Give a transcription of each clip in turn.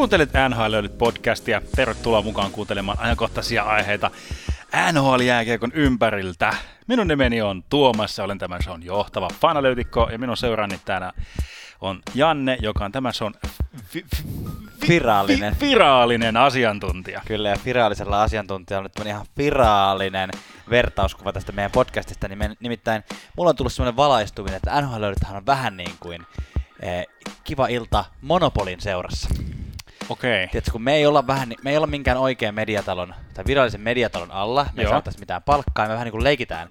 Kuuntelet NHL podcastia. Tervetuloa mukaan kuuntelemaan ajankohtaisia aiheita NHL-jääkiekon ympäriltä. Minun nimeni on Tuomas ja olen tämän shown johtava fanalyytikko ja minun seurani täällä on Janne, joka on tämän shown fi- fi- Virallinen. vi- virallinen asiantuntija. Kyllä, ja viraalisella asiantuntijalla on nyt ihan virallinen vertauskuva tästä meidän podcastista. Niin nimittäin mulla on tullut semmoinen valaistuminen, että NHL on vähän niin kuin eh, kiva ilta Monopolin seurassa. Okei. Tiedätkö, kun me ei olla, vähän, me ei olla minkään oikean mediatalon tai virallisen mediatalon alla, me ei Joo. saataisi mitään palkkaa, me vähän niin kuin leikitään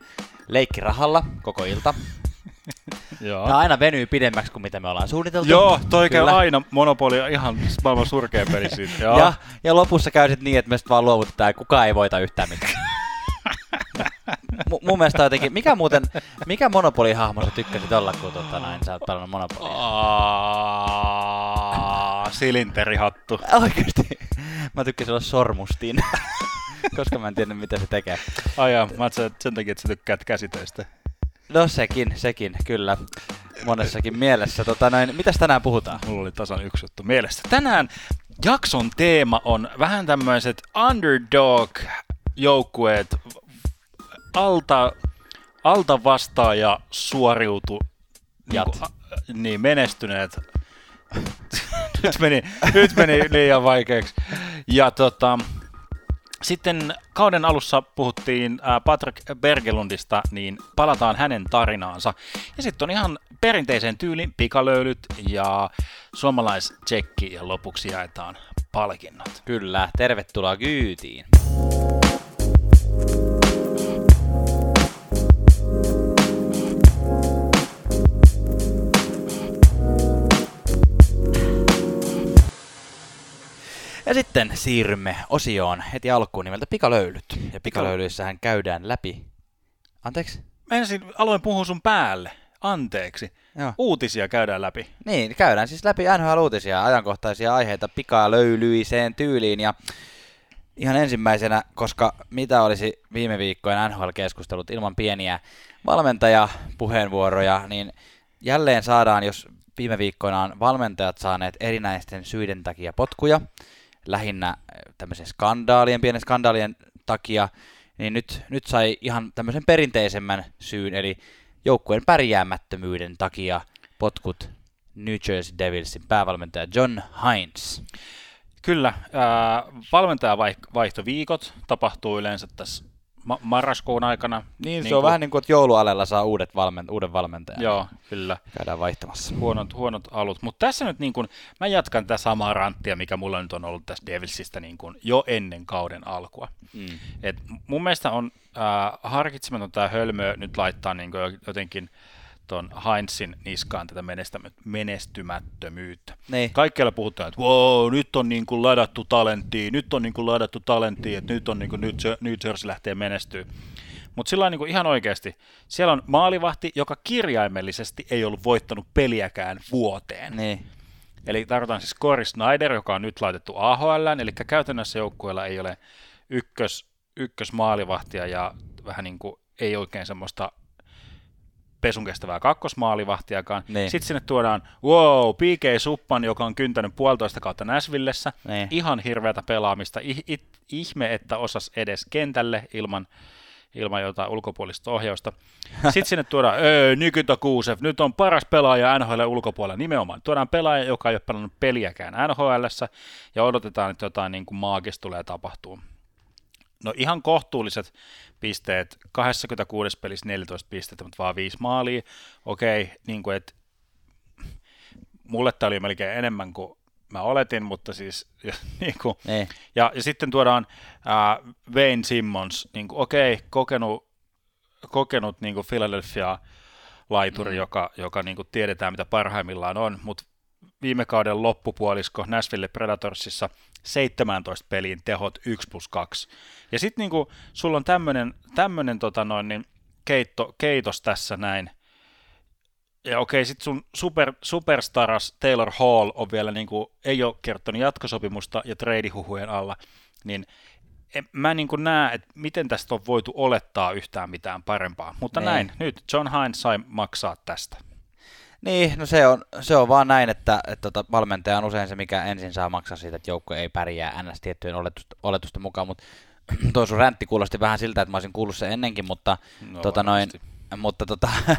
leikkirahalla koko ilta. Joo. Tämä aina venyy pidemmäksi kuin mitä me ollaan suunniteltu. Joo, toi käy aina Monopoli on ihan maailman surkea peli siitä. Joo. Ja, ja lopussa käy sit niin, että me sitten vaan luovutetaan ja kukaan ei voita yhtään mitään. M- mun mielestä jotenkin, mikä muuten, mikä monopolihahmo sä tykkäsit olla, kun tota, näin, sä oot pelannut monopolia? Aa, silinterihattu. Oikeesti. Mä tykkäsin olla sormustin, koska mä en tiedä mitä se tekee. Ai jaa, mä ajattelin, että sen takia, että sä tykkäät käsitöistä. No sekin, sekin, kyllä. Monessakin mielessä. Tota, noin, mitäs tänään puhutaan? Mulla oli tasan yksi juttu mielessä. Tänään jakson teema on vähän tämmöiset underdog-joukkueet, alta, alta vastaaja suoriutu, Jat. Niin, kuin, niin menestyneet. Nyt, meni, nyt meni liian vaikeaksi. Ja tota, sitten kauden alussa puhuttiin ää, Patrick Bergelundista, niin palataan hänen tarinaansa. Ja sitten on ihan perinteiseen tyyliin pikalöylyt ja suomalais-tsekki ja lopuksi jaetaan palkinnot. Kyllä, tervetuloa kyytiin. Ja sitten siirrymme osioon heti alkuun nimeltä pikalöylyt. Ja pikalöylyissähän käydään läpi... Anteeksi? Mä ensin aloin puhua sun päälle. Anteeksi. Joo. Uutisia käydään läpi. Niin, käydään siis läpi NHL-uutisia, ajankohtaisia aiheita pikalöylyiseen tyyliin. Ja ihan ensimmäisenä, koska mitä olisi viime viikkojen NHL-keskustelut ilman pieniä valmentajapuheenvuoroja, niin jälleen saadaan, jos viime viikkoina on valmentajat saaneet erinäisten syiden takia potkuja, lähinnä eh, tämmöisen skandaalien, pienen skandaalien takia, niin nyt, nyt sai ihan tämmöisen perinteisemmän syyn, eli joukkueen pärjäämättömyyden takia potkut New Jersey Devilsin päävalmentaja John Hines. Kyllä, ää, valmentajavaihtoviikot tapahtuu yleensä tässä ma- marraskuun aikana. Niin, se on vähän niin kuin, että joulualella saa uudet valmen, uuden valmentajan. Joo, kyllä. Käydään vaihtamassa. Huonot, huonot alut. Mutta tässä nyt niin kun, mä jatkan tätä samaa ranttia, mikä mulla nyt on ollut tässä Devilsistä niin kun, jo ennen kauden alkua. Mm. Et mun mielestä on äh, harkitsematon tämä hölmö nyt laittaa niin jotenkin tuon Heinzin niskaan tätä menestymättömyyttä. Niin. Kaikkialla puhutaan, että wow, nyt on niin kuin ladattu talenttia, nyt on niin kuin ladattu talenttia, että nyt on niin kuin New Jer- New Jersey lähtee menestyä. Mutta sillä on niin kuin ihan oikeasti, siellä on maalivahti, joka kirjaimellisesti ei ollut voittanut peliäkään vuoteen. Niin. Eli tarkoitan siis Corey Snyder, joka on nyt laitettu AHL, eli käytännössä joukkueella ei ole ykkös, ykkösmaalivahtia ja vähän niin kuin ei oikein semmoista pesun kestävää kakkosmaalivahtiakaan. Niin. Sitten sinne tuodaan, wow, PK Suppan, joka on kyntänyt puolitoista kautta Näsvillessä. Niin. Ihan hirveätä pelaamista. I, it, ihme, että osas edes kentälle ilman, ilman jotain ulkopuolista ohjausta. Sitten sinne tuodaan, öö, Nikita Kuusev, nyt on paras pelaaja NHL ulkopuolella nimenomaan. Tuodaan pelaaja, joka ei ole pelannut peliäkään NHL, ja odotetaan, että jotain niin kuin maagista tulee tapahtuu. No ihan kohtuulliset pisteet, 26 pelissä 14 pistettä, mutta vaan 5 maalia. Okei, niin kuin, että mulle tämä oli melkein enemmän kuin mä oletin, mutta siis niin kuin, Niin. ja, ja sitten tuodaan ää, Wayne Simmons, niin kuin, okei, kokenut, kokenut niin kuin Philadelphia laituri, mm. joka, joka niin kuin tiedetään, mitä parhaimmillaan on, mutta viime kauden loppupuolisko Nashville Predatorsissa 17 peliin tehot 1 plus 2. Ja sitten niin sulla on tämmöinen tämmönen, tota noin, niin keitto, keitos tässä näin, ja okei, sitten sun super, superstaras Taylor Hall on vielä niin kuin, ei ole kertonut jatkosopimusta ja treidihuhujen alla, niin en, mä niin kuin näe, että miten tästä on voitu olettaa yhtään mitään parempaa. Mutta Niin. näin, nyt John Hines sai maksaa tästä. Niin, no se on, se on vaan näin, että, että tota, valmentaja on usein se, mikä ensin saa maksaa siitä, että joukko ei pärjää ns. tiettyjen oletusten, oletusten mukaan, mutta tuo sun räntti kuulosti vähän siltä, että mä olisin kuullut sen ennenkin, mutta, No, tota, noin, mutta, tota,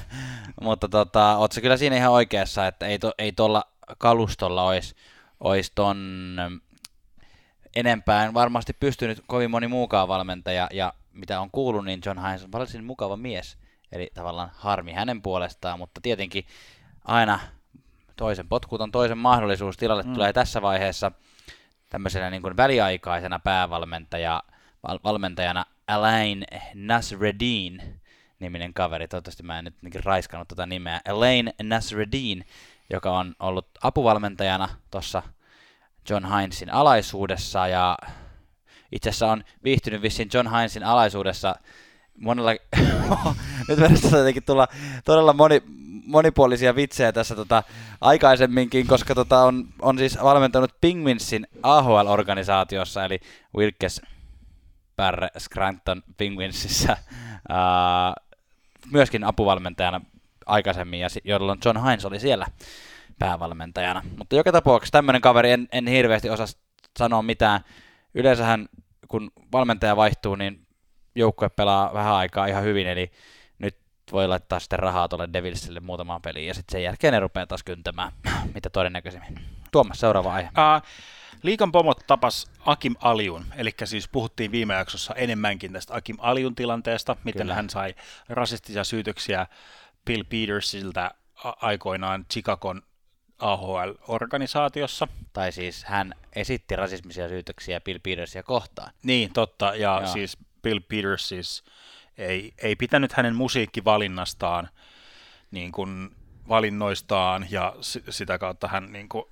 mutta tota, oot se kyllä siinä ihan oikeassa, että ei, to, ei tuolla kalustolla olisi ois ton mm, enempään varmasti pystynyt kovin moni muukaan valmentaja, ja mitä on kuullut, niin John Hines on varsin mukava mies, eli tavallaan harmi hänen puolestaan, mutta tietenkin aina toisen potkuton toisen mahdollisuus. Tilalle mm. tulee tässä vaiheessa tämmöisenä niin kuin väliaikaisena päävalmentaja, val, valmentajana Alain Nasreddin niminen kaveri, toivottavasti mä en nyt niin raiskannut tuota nimeä, Elaine Nasreddin, joka on ollut apuvalmentajana tuossa John Hinesin alaisuudessa ja itse asiassa on viihtynyt vissiin John Hinesin alaisuudessa monella, nyt verrattuna jotenkin tulla todella moni, monipuolisia vitsejä tässä tota, aikaisemminkin, koska tota, on, on siis valmentanut Penguinsin AHL-organisaatiossa, eli Wilkes Barre Scranton Penguinsissa, ää, myöskin apuvalmentajana aikaisemmin, ja jolloin John Hines oli siellä päävalmentajana. Mutta joka tapauksessa tämmöinen kaveri en, en hirveästi osaa sanoa mitään. Yleensähän kun valmentaja vaihtuu, niin joukkue pelaa vähän aikaa ihan hyvin, eli nyt voi laittaa sitten rahaa tuolle Devilsille muutamaan peliin, ja sitten sen jälkeen ne rupeaa taas kyntämään, mitä todennäköisemmin. Tuomas, seuraava aihe. Uh, Liikan pomot tapas Akim Aliun, eli siis puhuttiin viime jaksossa enemmänkin tästä Akim Aliun tilanteesta, miten Kyllä. hän sai rasistisia syytöksiä Bill Petersiltä aikoinaan Chicagon AHL-organisaatiossa. Tai siis hän esitti rasismisia syytöksiä Bill Petersia kohtaan. Niin, totta. Ja Joo. siis Bill Peters siis ei, ei pitänyt hänen musiikkivalinnastaan, niin kuin valinnoistaan, ja s- sitä kautta hän niin kuin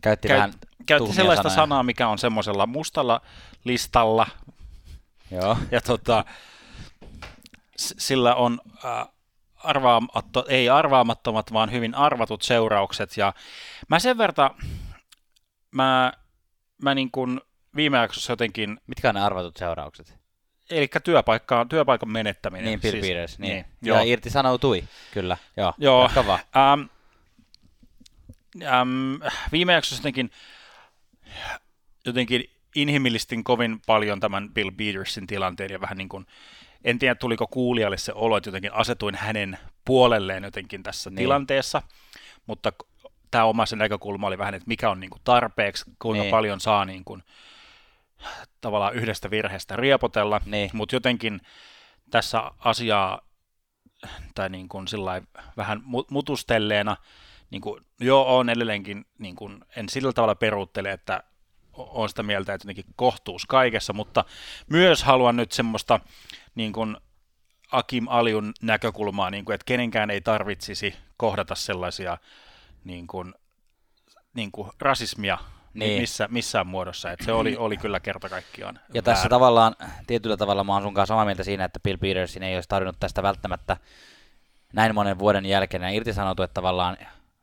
käytti, käyt, käytti sellaista sanoja. sanaa, mikä on semmoisella mustalla listalla. Joo. Ja tota, sillä on äh, arvaamatto, ei arvaamattomat, vaan hyvin arvatut seuraukset. Ja mä sen verran, mä, mä niin kuin viime jaksossa jotenkin... Mitkä on ne arvatut seuraukset? Eli työpaikka, työpaikan menettäminen. Niin, Bill siis, Peters, niin. niin ja joo. irti sanoutui, kyllä. Joo, joo. Ähm, ähm, viime jaksossa jotenkin, jotenkin inhimillistin kovin paljon tämän Bill Petersin tilanteen ja vähän niin kuin en tiedä, tuliko kuulijalle se olo, että jotenkin asetuin hänen puolelleen jotenkin tässä niin. tilanteessa, mutta tämä oma se näkökulma oli vähän, että mikä on niin kuin tarpeeksi, kuinka niin. paljon saa niin kuin, tavallaan yhdestä virheestä riepotella, niin. mutta jotenkin tässä asiaa tai niin kuin vähän mutustelleena, niin kuin, joo, on edelleenkin, niin kuin, en sillä tavalla peruuttele, että on sitä mieltä, että jotenkin kohtuus kaikessa, mutta myös haluan nyt semmoista niin kuin Akim Aliun näkökulmaa, niin kuin, että kenenkään ei tarvitsisi kohdata sellaisia niin kuin, niin kuin rasismia niin. missä, missään muodossa. Että se oli, oli kyllä kerta kaikkiaan Ja väärä. tässä tavallaan, tietyllä tavalla mä oon sun kanssa samaa mieltä siinä, että Bill Petersin ei olisi tarvinnut tästä välttämättä näin monen vuoden jälkeen irtisanoutu, että tavallaan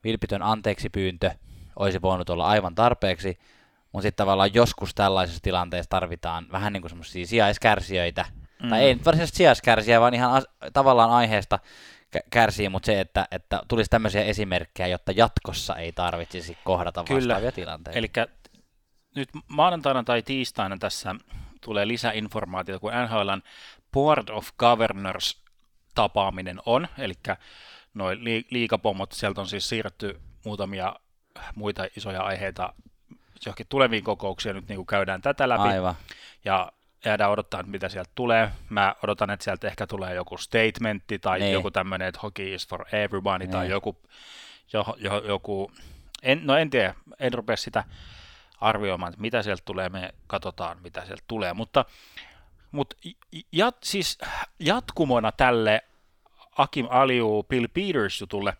vilpitön anteeksi pyyntö olisi voinut olla aivan tarpeeksi, mutta sitten tavallaan joskus tällaisessa tilanteessa tarvitaan vähän niin kuin semmoisia sijaiskärsijöitä, mm. tai ei nyt varsinaisesti sijaiskärsiä, vaan ihan as- tavallaan aiheesta kärsii, mutta se, että, että tulisi tämmöisiä esimerkkejä, jotta jatkossa ei tarvitsisi kohdata Kyllä. vastaavia tilanteita. Eli nyt maanantaina tai tiistaina tässä tulee lisäinformaatiota, kun NHLn Board of Governors tapaaminen on, eli noin liikapomot, sieltä on siis siirretty muutamia muita isoja aiheita johonkin tuleviin kokouksiin, nyt niin kuin käydään tätä läpi. Aivan. Ja jäädään odottaa, mitä sieltä tulee. Mä odotan, että sieltä ehkä tulee joku statementti tai niin. joku tämmöinen, että hockey is for everybody niin. tai joku, jo, jo, joku en, no en tiedä, en rupea sitä arvioimaan, että mitä sieltä tulee, me katsotaan, mitä sieltä tulee, mutta, mutta jat, siis jatkumona tälle Akim Aliu Bill Peters jutulle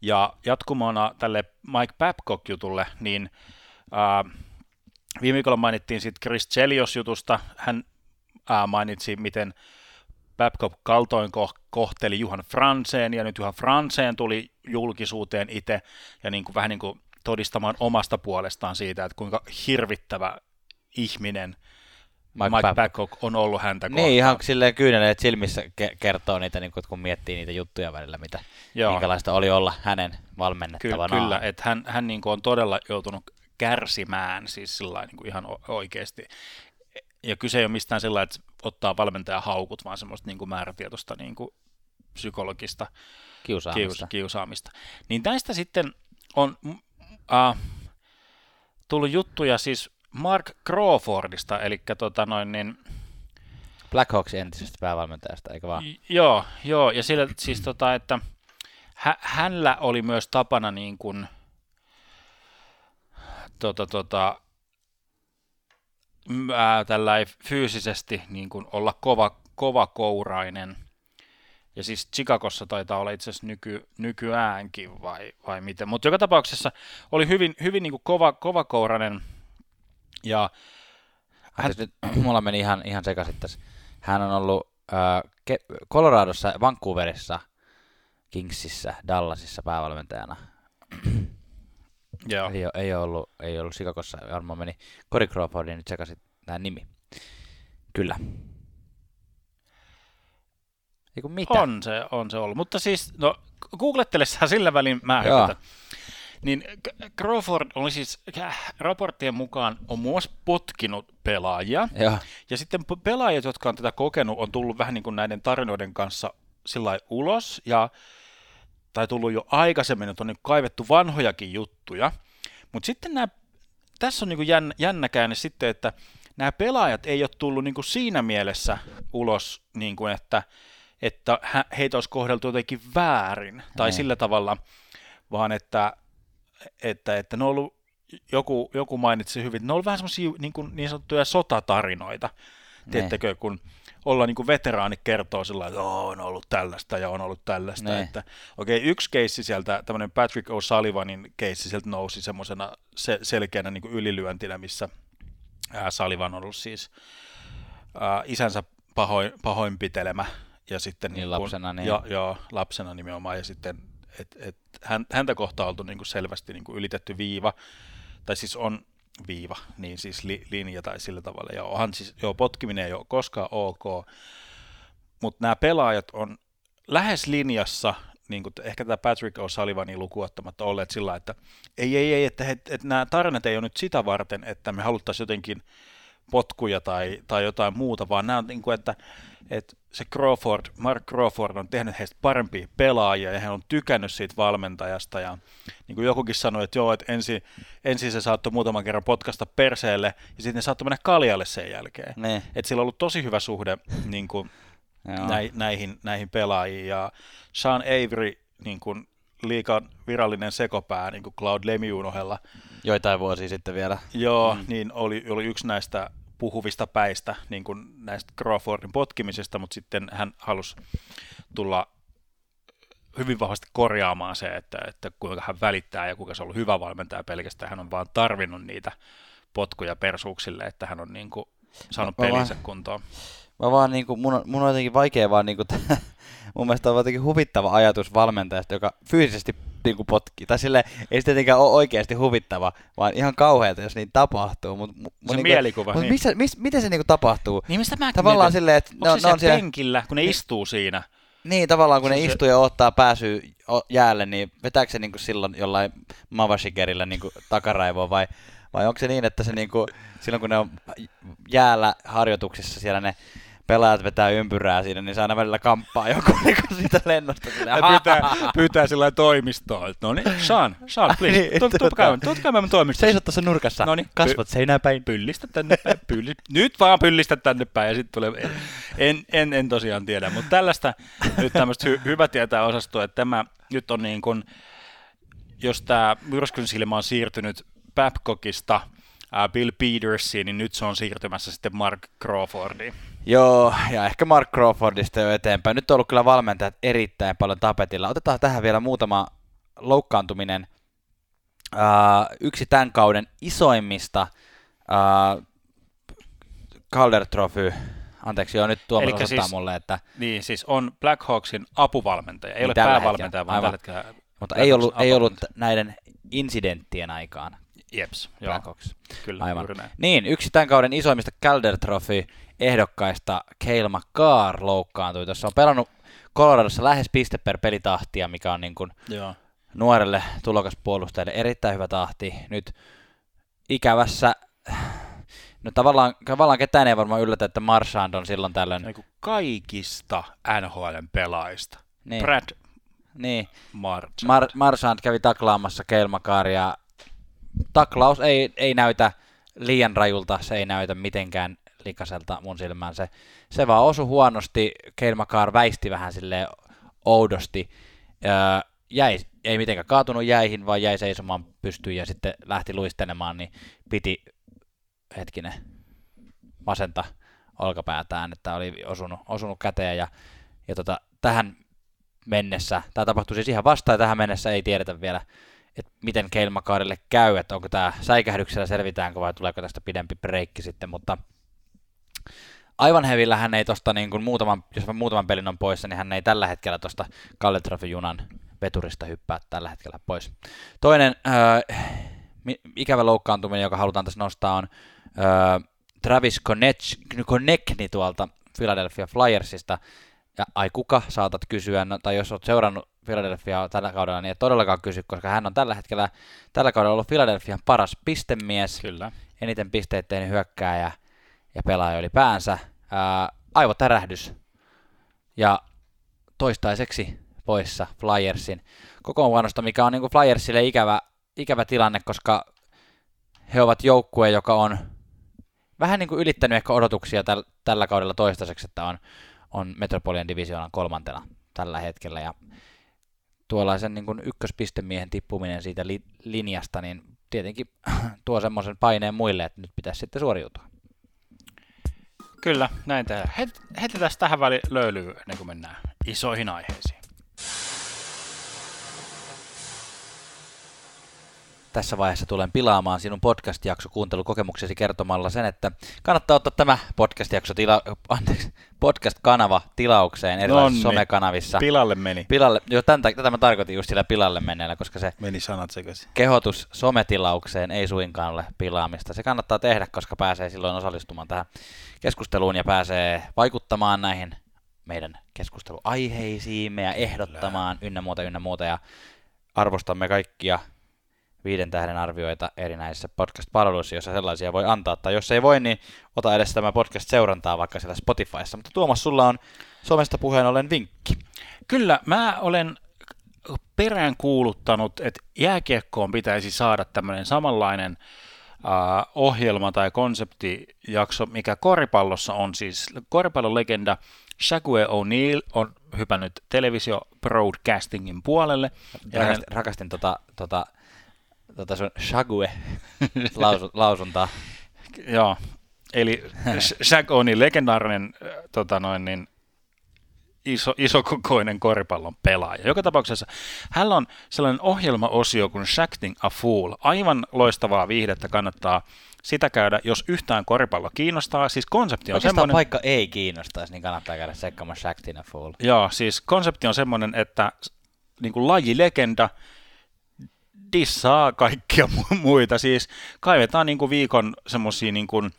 ja jatkumona tälle Mike Babcock jutulle, niin äh, Viime viikolla mainittiin sitten Chris Chelios jutusta. Hän ää, mainitsi, miten Babcock kaltoin kohteli Juhan Franseen, ja nyt Juhan Franseen tuli julkisuuteen itse, ja niin kuin, vähän niin kuin todistamaan omasta puolestaan siitä, että kuinka hirvittävä ihminen Mike, Mike Babcock. Babcock on ollut häntä Niin, kohtaan. ihan silleen kyyneleet silmissä ke- kertoo niitä, niin kun miettii niitä juttuja välillä, mitä, Joo. minkälaista oli olla hänen valmennettavana. Ky- kyllä, että hän, hän niin on todella joutunut kärsimään siis sillä niin kuin ihan oikeasti. Ja kyse ei ole mistään sillä että ottaa valmentaja haukut, vaan semmoista niin kuin määrätietoista niin kuin psykologista kiusaamista. kiusaamista. Niin tästä sitten on äh, tullut juttuja siis Mark Crawfordista, eli tota noin niin, Blackhawksin entisestä päävalmentajasta, eikö vaan? Joo, joo, ja sillä siis tota, että hä- hänellä oli myös tapana niin kuin, tota, tota, ää, fyysisesti niin kuin olla kova, kova kourainen. Ja siis Chicagossa taitaa olla itse asiassa nyky, nykyäänkin vai, vai miten. Mutta joka tapauksessa oli hyvin, hyvin niin kuin kova, kova kourainen. Ja hän... Nyt, mulla meni ihan, ihan sekaisin tässä. Hän on ollut äh, Coloradossa, Vancouverissa, Kingsissä, Dallasissa päävalmentajana. Joo. Ei, ei, ollut, ei ollut Chicagossa, varmaan meni Cory Crawfordin nyt sekaisin tämä nimi. Kyllä. Eiku mitä? On se, on se ollut. Mutta siis, no, googlettelessahan sillä välin mä hypätän. Niin Crawford oli siis raporttien mukaan on myös potkinut pelaajia. Joo. Ja sitten pelaajat, jotka on tätä kokenut, on tullut vähän niin kuin näiden tarinoiden kanssa sillä ulos. Ja, tai tullut jo aikaisemmin, että on niin kaivettu vanhojakin juttuja. Mutta sitten nämä, tässä on niin kuin jännä, jännä käänne sitten, että nämä pelaajat ei ole tullut niin kuin siinä mielessä ulos, niin kuin että, että heitä olisi kohdeltu jotenkin väärin tai mm. sillä tavalla, vaan että, että, että ne on ollut, joku, joku mainitsi hyvin, että ne on ollut vähän semmoisia niin, niin sanottuja sotatarinoita, Tiedättekö, kun olla niin kuin veteraani kertoo sillä että on ollut tällaista ja on ollut tällaista. Ne. Että, okei, okay, yksi keissi sieltä, tämmöinen Patrick O'Sullivanin keissi sieltä nousi semmoisena se, selkeänä niin kuin ylilyöntinä, missä ää, Sullivan on ollut siis ää, isänsä pahoin, pahoinpitelemä ja sitten niin, niin lapsena, niin. Jo, joo, lapsena nimenomaan ja sitten et, et, häntä kohtaan oltu niin kuin selvästi niin kuin ylitetty viiva, tai siis on viiva, niin siis li, linja tai sillä tavalla. Ja onhan siis, joo, potkiminen ei ole koskaan ok, mutta nämä pelaajat on lähes linjassa, niin kuin ehkä tämä Patrick O'Sullivanin lukuottamatta olleet sillä että ei, ei, ei, että, että, että nämä tarinat ei ole nyt sitä varten, että me haluttaisiin jotenkin potkuja tai, tai jotain muuta, vaan nämä on niin kuin, että, että se Crawford, Mark Crawford on tehnyt heistä parempia pelaajia ja he on tykännyt siitä valmentajasta ja niin kuin jokukin sanoi, että joo, että ensin, ensin se saattoi muutaman kerran potkasta perseelle ja sitten ne saattoi mennä kaljalle sen jälkeen. Ne. Että sillä on ollut tosi hyvä suhde niin kuin, näihin, näihin, näihin pelaajiin ja Sean Avery niin kuin liikan virallinen sekopää niin kuin Cloud Lemieux ohella. Joitain vuosia sitten vielä. Joo, mm. niin oli, oli yksi näistä puhuvista päistä niin kuin näistä Crawfordin potkimisesta, mutta sitten hän halusi tulla hyvin vahvasti korjaamaan se, että, että kuinka hän välittää ja kuinka se on ollut hyvä valmentaja pelkästään. Hän on vaan tarvinnut niitä potkuja persuuksille, että hän on niin kuin saanut mä, pelinsä vaan, kuntoon. Mä vaan niin kuin, mun, on, mun on jotenkin vaikea vaan niin kuin, mun mielestä on jotenkin huvittava ajatus valmentajasta, joka fyysisesti niin kuin potkii. Tai sille ei se tietenkään ole oikeasti huvittava, vaan ihan kauheata, jos niin tapahtuu. Mut, mut se niin mielikuva. Mut niin. missä, miss, miten se niin kuin tapahtuu? Niin mistä mä Tavallaan silleen, että ne, ne on siellä penkillä, kun ne niin, istuu siinä. Niin, tavallaan kun se ne se... istuu ja ottaa pääsyä jäälle, niin vetääkö se niin kuin silloin jollain Mavashikerillä niin takaraivoa vai, vai onko se niin, että se niin kuin, silloin kun ne on jäällä harjoituksissa siellä ne pelaajat vetää ympyrää siinä, niin se aina välillä kamppaa joku niin siitä lennosta. Silleen, pyytää, pyytää sillä toimistoon. No niin, Sean, Sean, please, niin, tuota, tuota käymään toimistoon. Seisot tuossa nurkassa, Noniin, kasvot py- seinään päin. Pyllistä tänne päin, pylli, nyt vaan pyllistä tänne päin, ja sitten tulee, en, en, en tosiaan tiedä, mutta tällaista nyt tämmöistä hy, hyvä tietää osastoa, että tämä nyt on niin kuin, jos tämä myrskyn silmä on siirtynyt Babcockista Bill Petersiin, niin nyt se on siirtymässä sitten Mark Crawfordiin. Joo, ja ehkä Mark Crawfordista jo eteenpäin. Nyt on ollut kyllä valmentajat erittäin paljon tapetilla. Otetaan tähän vielä muutama loukkaantuminen. Uh, yksi tämän kauden isoimmista uh, Calder Trophy Anteeksi, joo, nyt tuolla osoittaa siis, mulle, että... Niin, siis on Blackhawksin apuvalmentaja, ei niin ole päävalmentaja, vaan tällä hetkellä... Mutta ei ollut, ei ollut näiden incidenttien aikaan. Jeps, joo, Blackhawks. kyllä, Aivan. Niin, yksi tämän kauden isoimmista Calder Trophy ehdokkaista, Cale McCarr, loukkaantui. Tuossa on pelannut Coloradossa lähes piste per pelitahtia, mikä on niin kuin Joo. nuorelle tulokaspuolustajalle erittäin hyvä tahti. Nyt ikävässä, no tavallaan, tavallaan ketään ei varmaan yllätä, että Marchand on silloin tällöin. Niin kuin kaikista NHLn pelaajista. Niin, Brad niin. Marchand. Mar- Marchand kävi taklaamassa ja taklaus ei, ei näytä liian rajulta, se ei näytä mitenkään likaselta mun silmään. Se, se vaan osui huonosti, Cale McCarr väisti vähän sille oudosti, öö, jäi, ei mitenkään kaatunut jäihin, vaan jäi seisomaan pystyyn ja sitten lähti luistelemaan, niin piti, hetkinen, vasenta olkapäätään, että oli osunut, osunut käteen ja, ja tota, tähän mennessä, tämä tapahtui siis ihan vasta ja tähän mennessä ei tiedetä vielä, että miten Cale McCarrille käy, että onko tämä säikähdyksellä selvitäänkö vai tuleeko tästä pidempi breikki sitten, mutta aivan hevillä hän ei tosta niin kuin muutaman, jos muutaman pelin on poissa, niin hän ei tällä hetkellä tuosta Kalle Trophy-junan veturista hyppää tällä hetkellä pois. Toinen öö, ikävä loukkaantuminen, joka halutaan tässä nostaa, on öö, Travis Konechny tuolta Philadelphia Flyersista. Ja ai kuka saatat kysyä, no, tai jos olet seurannut Philadelphia tällä kaudella, niin et todellakaan kysy, koska hän on tällä hetkellä tällä kaudella ollut Philadelphian paras pistemies. Kyllä. Eniten pisteet tehnyt hyökkääjä ja pelaaja ylipäänsä. Ää, aivotärähdys. Ja toistaiseksi poissa Flyersin kokoonpanosta, mikä on niin kuin Flyersille ikävä, ikävä tilanne, koska he ovat joukkue, joka on vähän niin kuin ylittänyt ehkä odotuksia täl- tällä kaudella toistaiseksi, että on, on Metropolian divisioonan kolmantena tällä hetkellä. Ja tuollaisen niin kuin ykköspistemiehen tippuminen siitä li- linjasta, niin tietenkin tuo semmoisen paineen muille, että nyt pitäisi sitten suoriutua. Kyllä, näin tehdään. Heti, heti tästä tähän väliin löylyy ennen kuin mennään isoihin aiheisiin. Tässä vaiheessa tulen pilaamaan sinun podcast-jakso kuuntelukokemuksesi kertomalla sen, että kannattaa ottaa tämä podcast-jakso tila, anteeksi, podcast-kanava tilaukseen erilaisissa Nonni. somekanavissa. Pilalle meni. Pilalle, jo tämän, tätä mä tarkoitin just sillä pilalle menneellä, koska se Meni sanat sekaisin. kehotus sometilaukseen ei suinkaan ole pilaamista. Se kannattaa tehdä, koska pääsee silloin osallistumaan tähän keskusteluun ja pääsee vaikuttamaan näihin meidän keskusteluaiheisiimme ja ehdottamaan ynnä muuta, ynnä muuta. Ja arvostamme kaikkia viiden tähden arvioita erinäisissä podcast-palveluissa, joissa sellaisia voi antaa. Tai jos ei voi, niin ota edes tämä podcast seurantaa vaikka siellä Spotifyssa. Mutta Tuomas, sulla on somesta puheen ollen vinkki. Kyllä, mä olen perään kuuluttanut, että jääkiekkoon pitäisi saada tämmöinen samanlainen uh, ohjelma tai konseptijakso, mikä koripallossa on siis. Koripallon legenda Shaquille O'Neal on hypännyt televisio broadcastingin puolelle. Ja hän, Rakastin, rakastin tota, tota, tota sun shague lausu, lausuntaa. joo, eli Sh- Shaq O'Neal, legendaarinen tota noin, niin, iso, isokokoinen koripallon pelaaja. Joka tapauksessa hänellä on sellainen ohjelmaosio kuin Shacting a Fool. Aivan loistavaa viihdettä kannattaa sitä käydä, jos yhtään koripallo kiinnostaa. Siis konsepti on Oikeastaan semmoinen... vaikka ei kiinnostaisi, niin kannattaa käydä sekkaamaan Shactin a Fool. Joo, siis konsepti on semmoinen, että niin kuin lajilegenda dissaa kaikkia mu- muita. Siis kaivetaan niin kuin viikon semmoisia niin kuin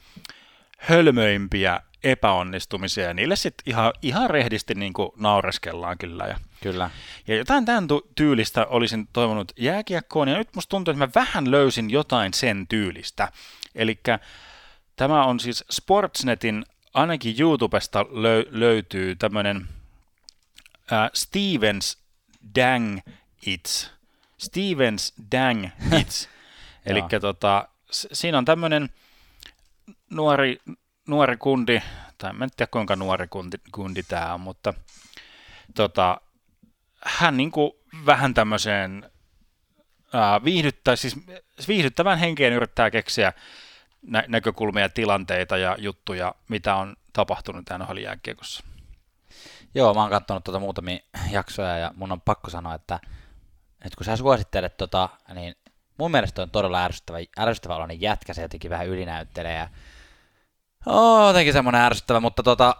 hölmöimpiä epäonnistumisia ja niille sitten ihan, ihan rehdisti niin kuin naureskellaan kyllä. Ja, Kyllä. ja jotain tämän tyylistä olisin toivonut jääkiekkoon ja nyt musta tuntuu, että mä vähän löysin jotain sen tyylistä. Eli tämä on siis Sportsnetin, ainakin YouTubesta lö- löytyy tämmöinen äh, Stevens Dang It's. Stevens Dang It's. Eli tota, siinä on tämmöinen nuori, nuori kundi, tai en tiedä kuinka nuori kundi, kundi tämä on, mutta tota, hän niinku vähän tämmöiseen ää, viihdyttä, siis viihdyttävän henkeen yrittää keksiä nä- näkökulmia, tilanteita ja juttuja, mitä on tapahtunut NHL jääkiekossa. Joo, mä oon katsonut tuota muutamia jaksoja ja mun on pakko sanoa, että, että kun sä suosittelet tota, niin mun mielestä on todella ärsyttävä, ärsyttävä oloinen jätkä, se jotenkin vähän ylinäyttelee ja oh, jotenkin semmoinen ärsyttävä, mutta tota,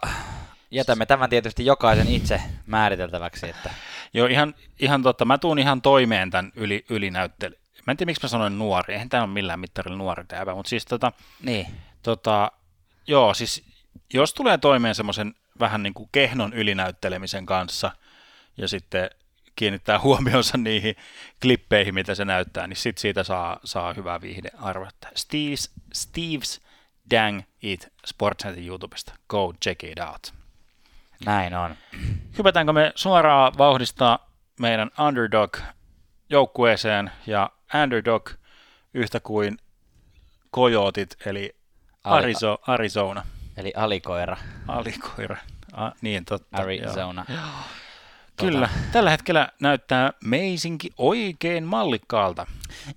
jätämme tämän tietysti jokaisen itse määriteltäväksi, että Joo, ihan, ihan totta. Mä tuun ihan toimeen tämän yli, ylinäyttele, Mä en tiedä, miksi mä sanoin nuori. Eihän tämä ole millään mittarilla nuori tämä, mutta siis tota, Niin. tota, joo, siis jos tulee toimeen semmoisen vähän niin kuin kehnon ylinäyttelemisen kanssa ja sitten kiinnittää huomionsa niihin klippeihin, mitä se näyttää, niin sit siitä saa, saa hyvää viihdearvotta. Steve's, Steve's Dang It Sportsnetin YouTubesta. Go check it out. Näin on. Hypätäänkö me suoraan vauhdistaa meidän Underdog-joukkueeseen ja Underdog yhtä kuin Coyotit, eli Arizo, Arizona. Eli alikoira. Alikoira. A, niin, totta. joo. Arizona. Kyllä, tällä hetkellä näyttää meisinkin oikein mallikkaalta.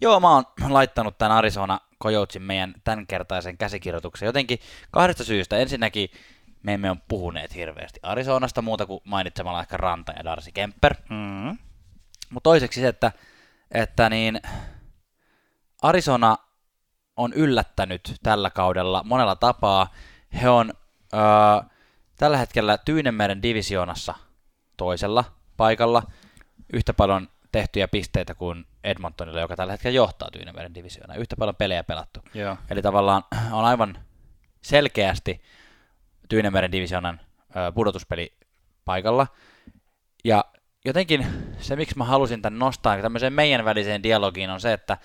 Joo, mä oon laittanut tämän Arizona Coyotsin meidän tämänkertaisen käsikirjoituksen jotenkin kahdesta syystä. Ensinnäkin me emme ole puhuneet hirveästi Arizonasta muuta kuin mainitsemalla ehkä Ranta ja Darcy Kemper. Mm. Mutta toiseksi se, että, että niin Arizona on yllättänyt tällä kaudella monella tapaa. He on öö, tällä hetkellä Tyynemeren divisioonassa toisella paikalla yhtä paljon tehtyjä pisteitä kuin Edmontonilla, joka tällä hetkellä johtaa Tyynemeren divisioonaa. Yhtä paljon pelejä pelattu. Joo. Eli tavallaan on aivan selkeästi Tyynemeren divisioonan pudotuspeli paikalla. Ja jotenkin se, miksi mä halusin tämän nostaa tämmöiseen meidän väliseen dialogiin, on se, että,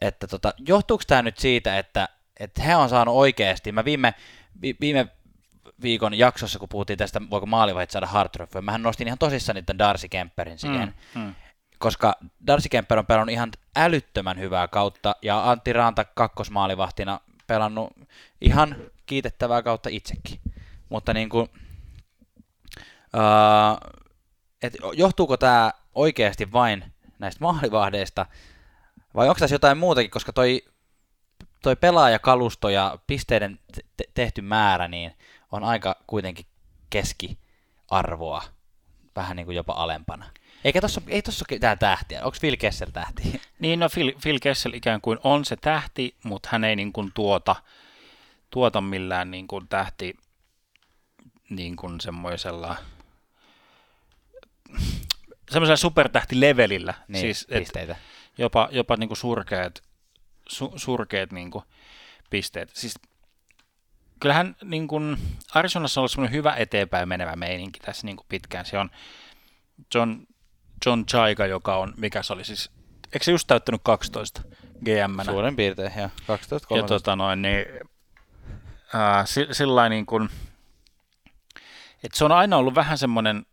että tota, johtuuko tämä nyt siitä, että, että he on saanut oikeasti, mä viime, vi, viime viikon jaksossa, kun puhuttiin tästä, voiko maalivahit saada hard mähän nostin ihan tosissaan tämän Darcy Kemperin siihen, Mm. Mm. koska Darcy Kemper on pelannut ihan älyttömän hyvää kautta, ja Antti Ranta kakkosmaalivahtina pelannut ihan kiitettävää kautta itsekin. Mutta niin kuin, uh, et johtuuko tämä oikeasti vain näistä maalivahdeista, vai onko tässä jotain muutakin, koska toi, toi pelaajakalusto ja pisteiden te- tehty määrä niin on aika kuitenkin keskiarvoa, vähän niin kuin jopa alempana. Eikä tossa, ei tossa ole mitään tähtiä. Onko Phil Kessel tähti? Niin, no Phil, Phil Kessel ikään kuin on se tähti, mutta hän ei niin kuin tuota, tuota millään niin kuin tähti niin kuin semmoisella semmoisella supertähtilevelillä. Niin, siis, et pisteitä. jopa, jopa niin kuin surkeat, su, surkeat niin kuin pisteet. Siis kyllähän niin kuin Arizonassa on ollut semmoinen hyvä eteenpäin menevä meininki tässä niin kuin pitkään. Se on John, John Chaiga, joka on, mikä se oli siis, eikö se just täyttänyt 12 gm Suurin piirtein, joo. 12 ja tota noin, niin, sillä niin kuin, että se on aina ollut vähän semmoinen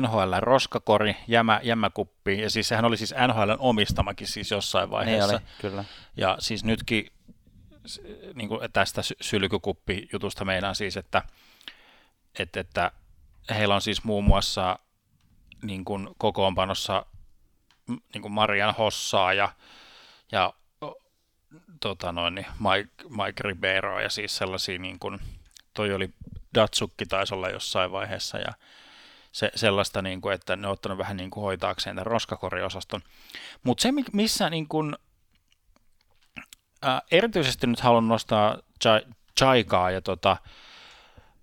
NHL roskakori, jämä, jämäkuppi, ja siis sehän oli siis NHLn omistamakin siis jossain Niin vaiheessa. oli, kyllä. Ja siis nytkin niin kuin tästä sy- sylkykuppijutusta meidän siis, että, että, että heillä on siis muun muassa niin kuin kokoonpanossa niin kuin Marian Hossaa ja, ja tota noin, niin Mike, Mike Ribeiro ja siis sellaisia, niin kuin, toi oli Datsukki taisi olla jossain vaiheessa ja se, sellaista, niin kuin, että ne on ottanut vähän niin kuin hoitaakseen tämän roskakoriosaston. Mutta se, mi- missä niin kuin, ää, erityisesti nyt haluan nostaa Chai- Chaikaa ja, tota,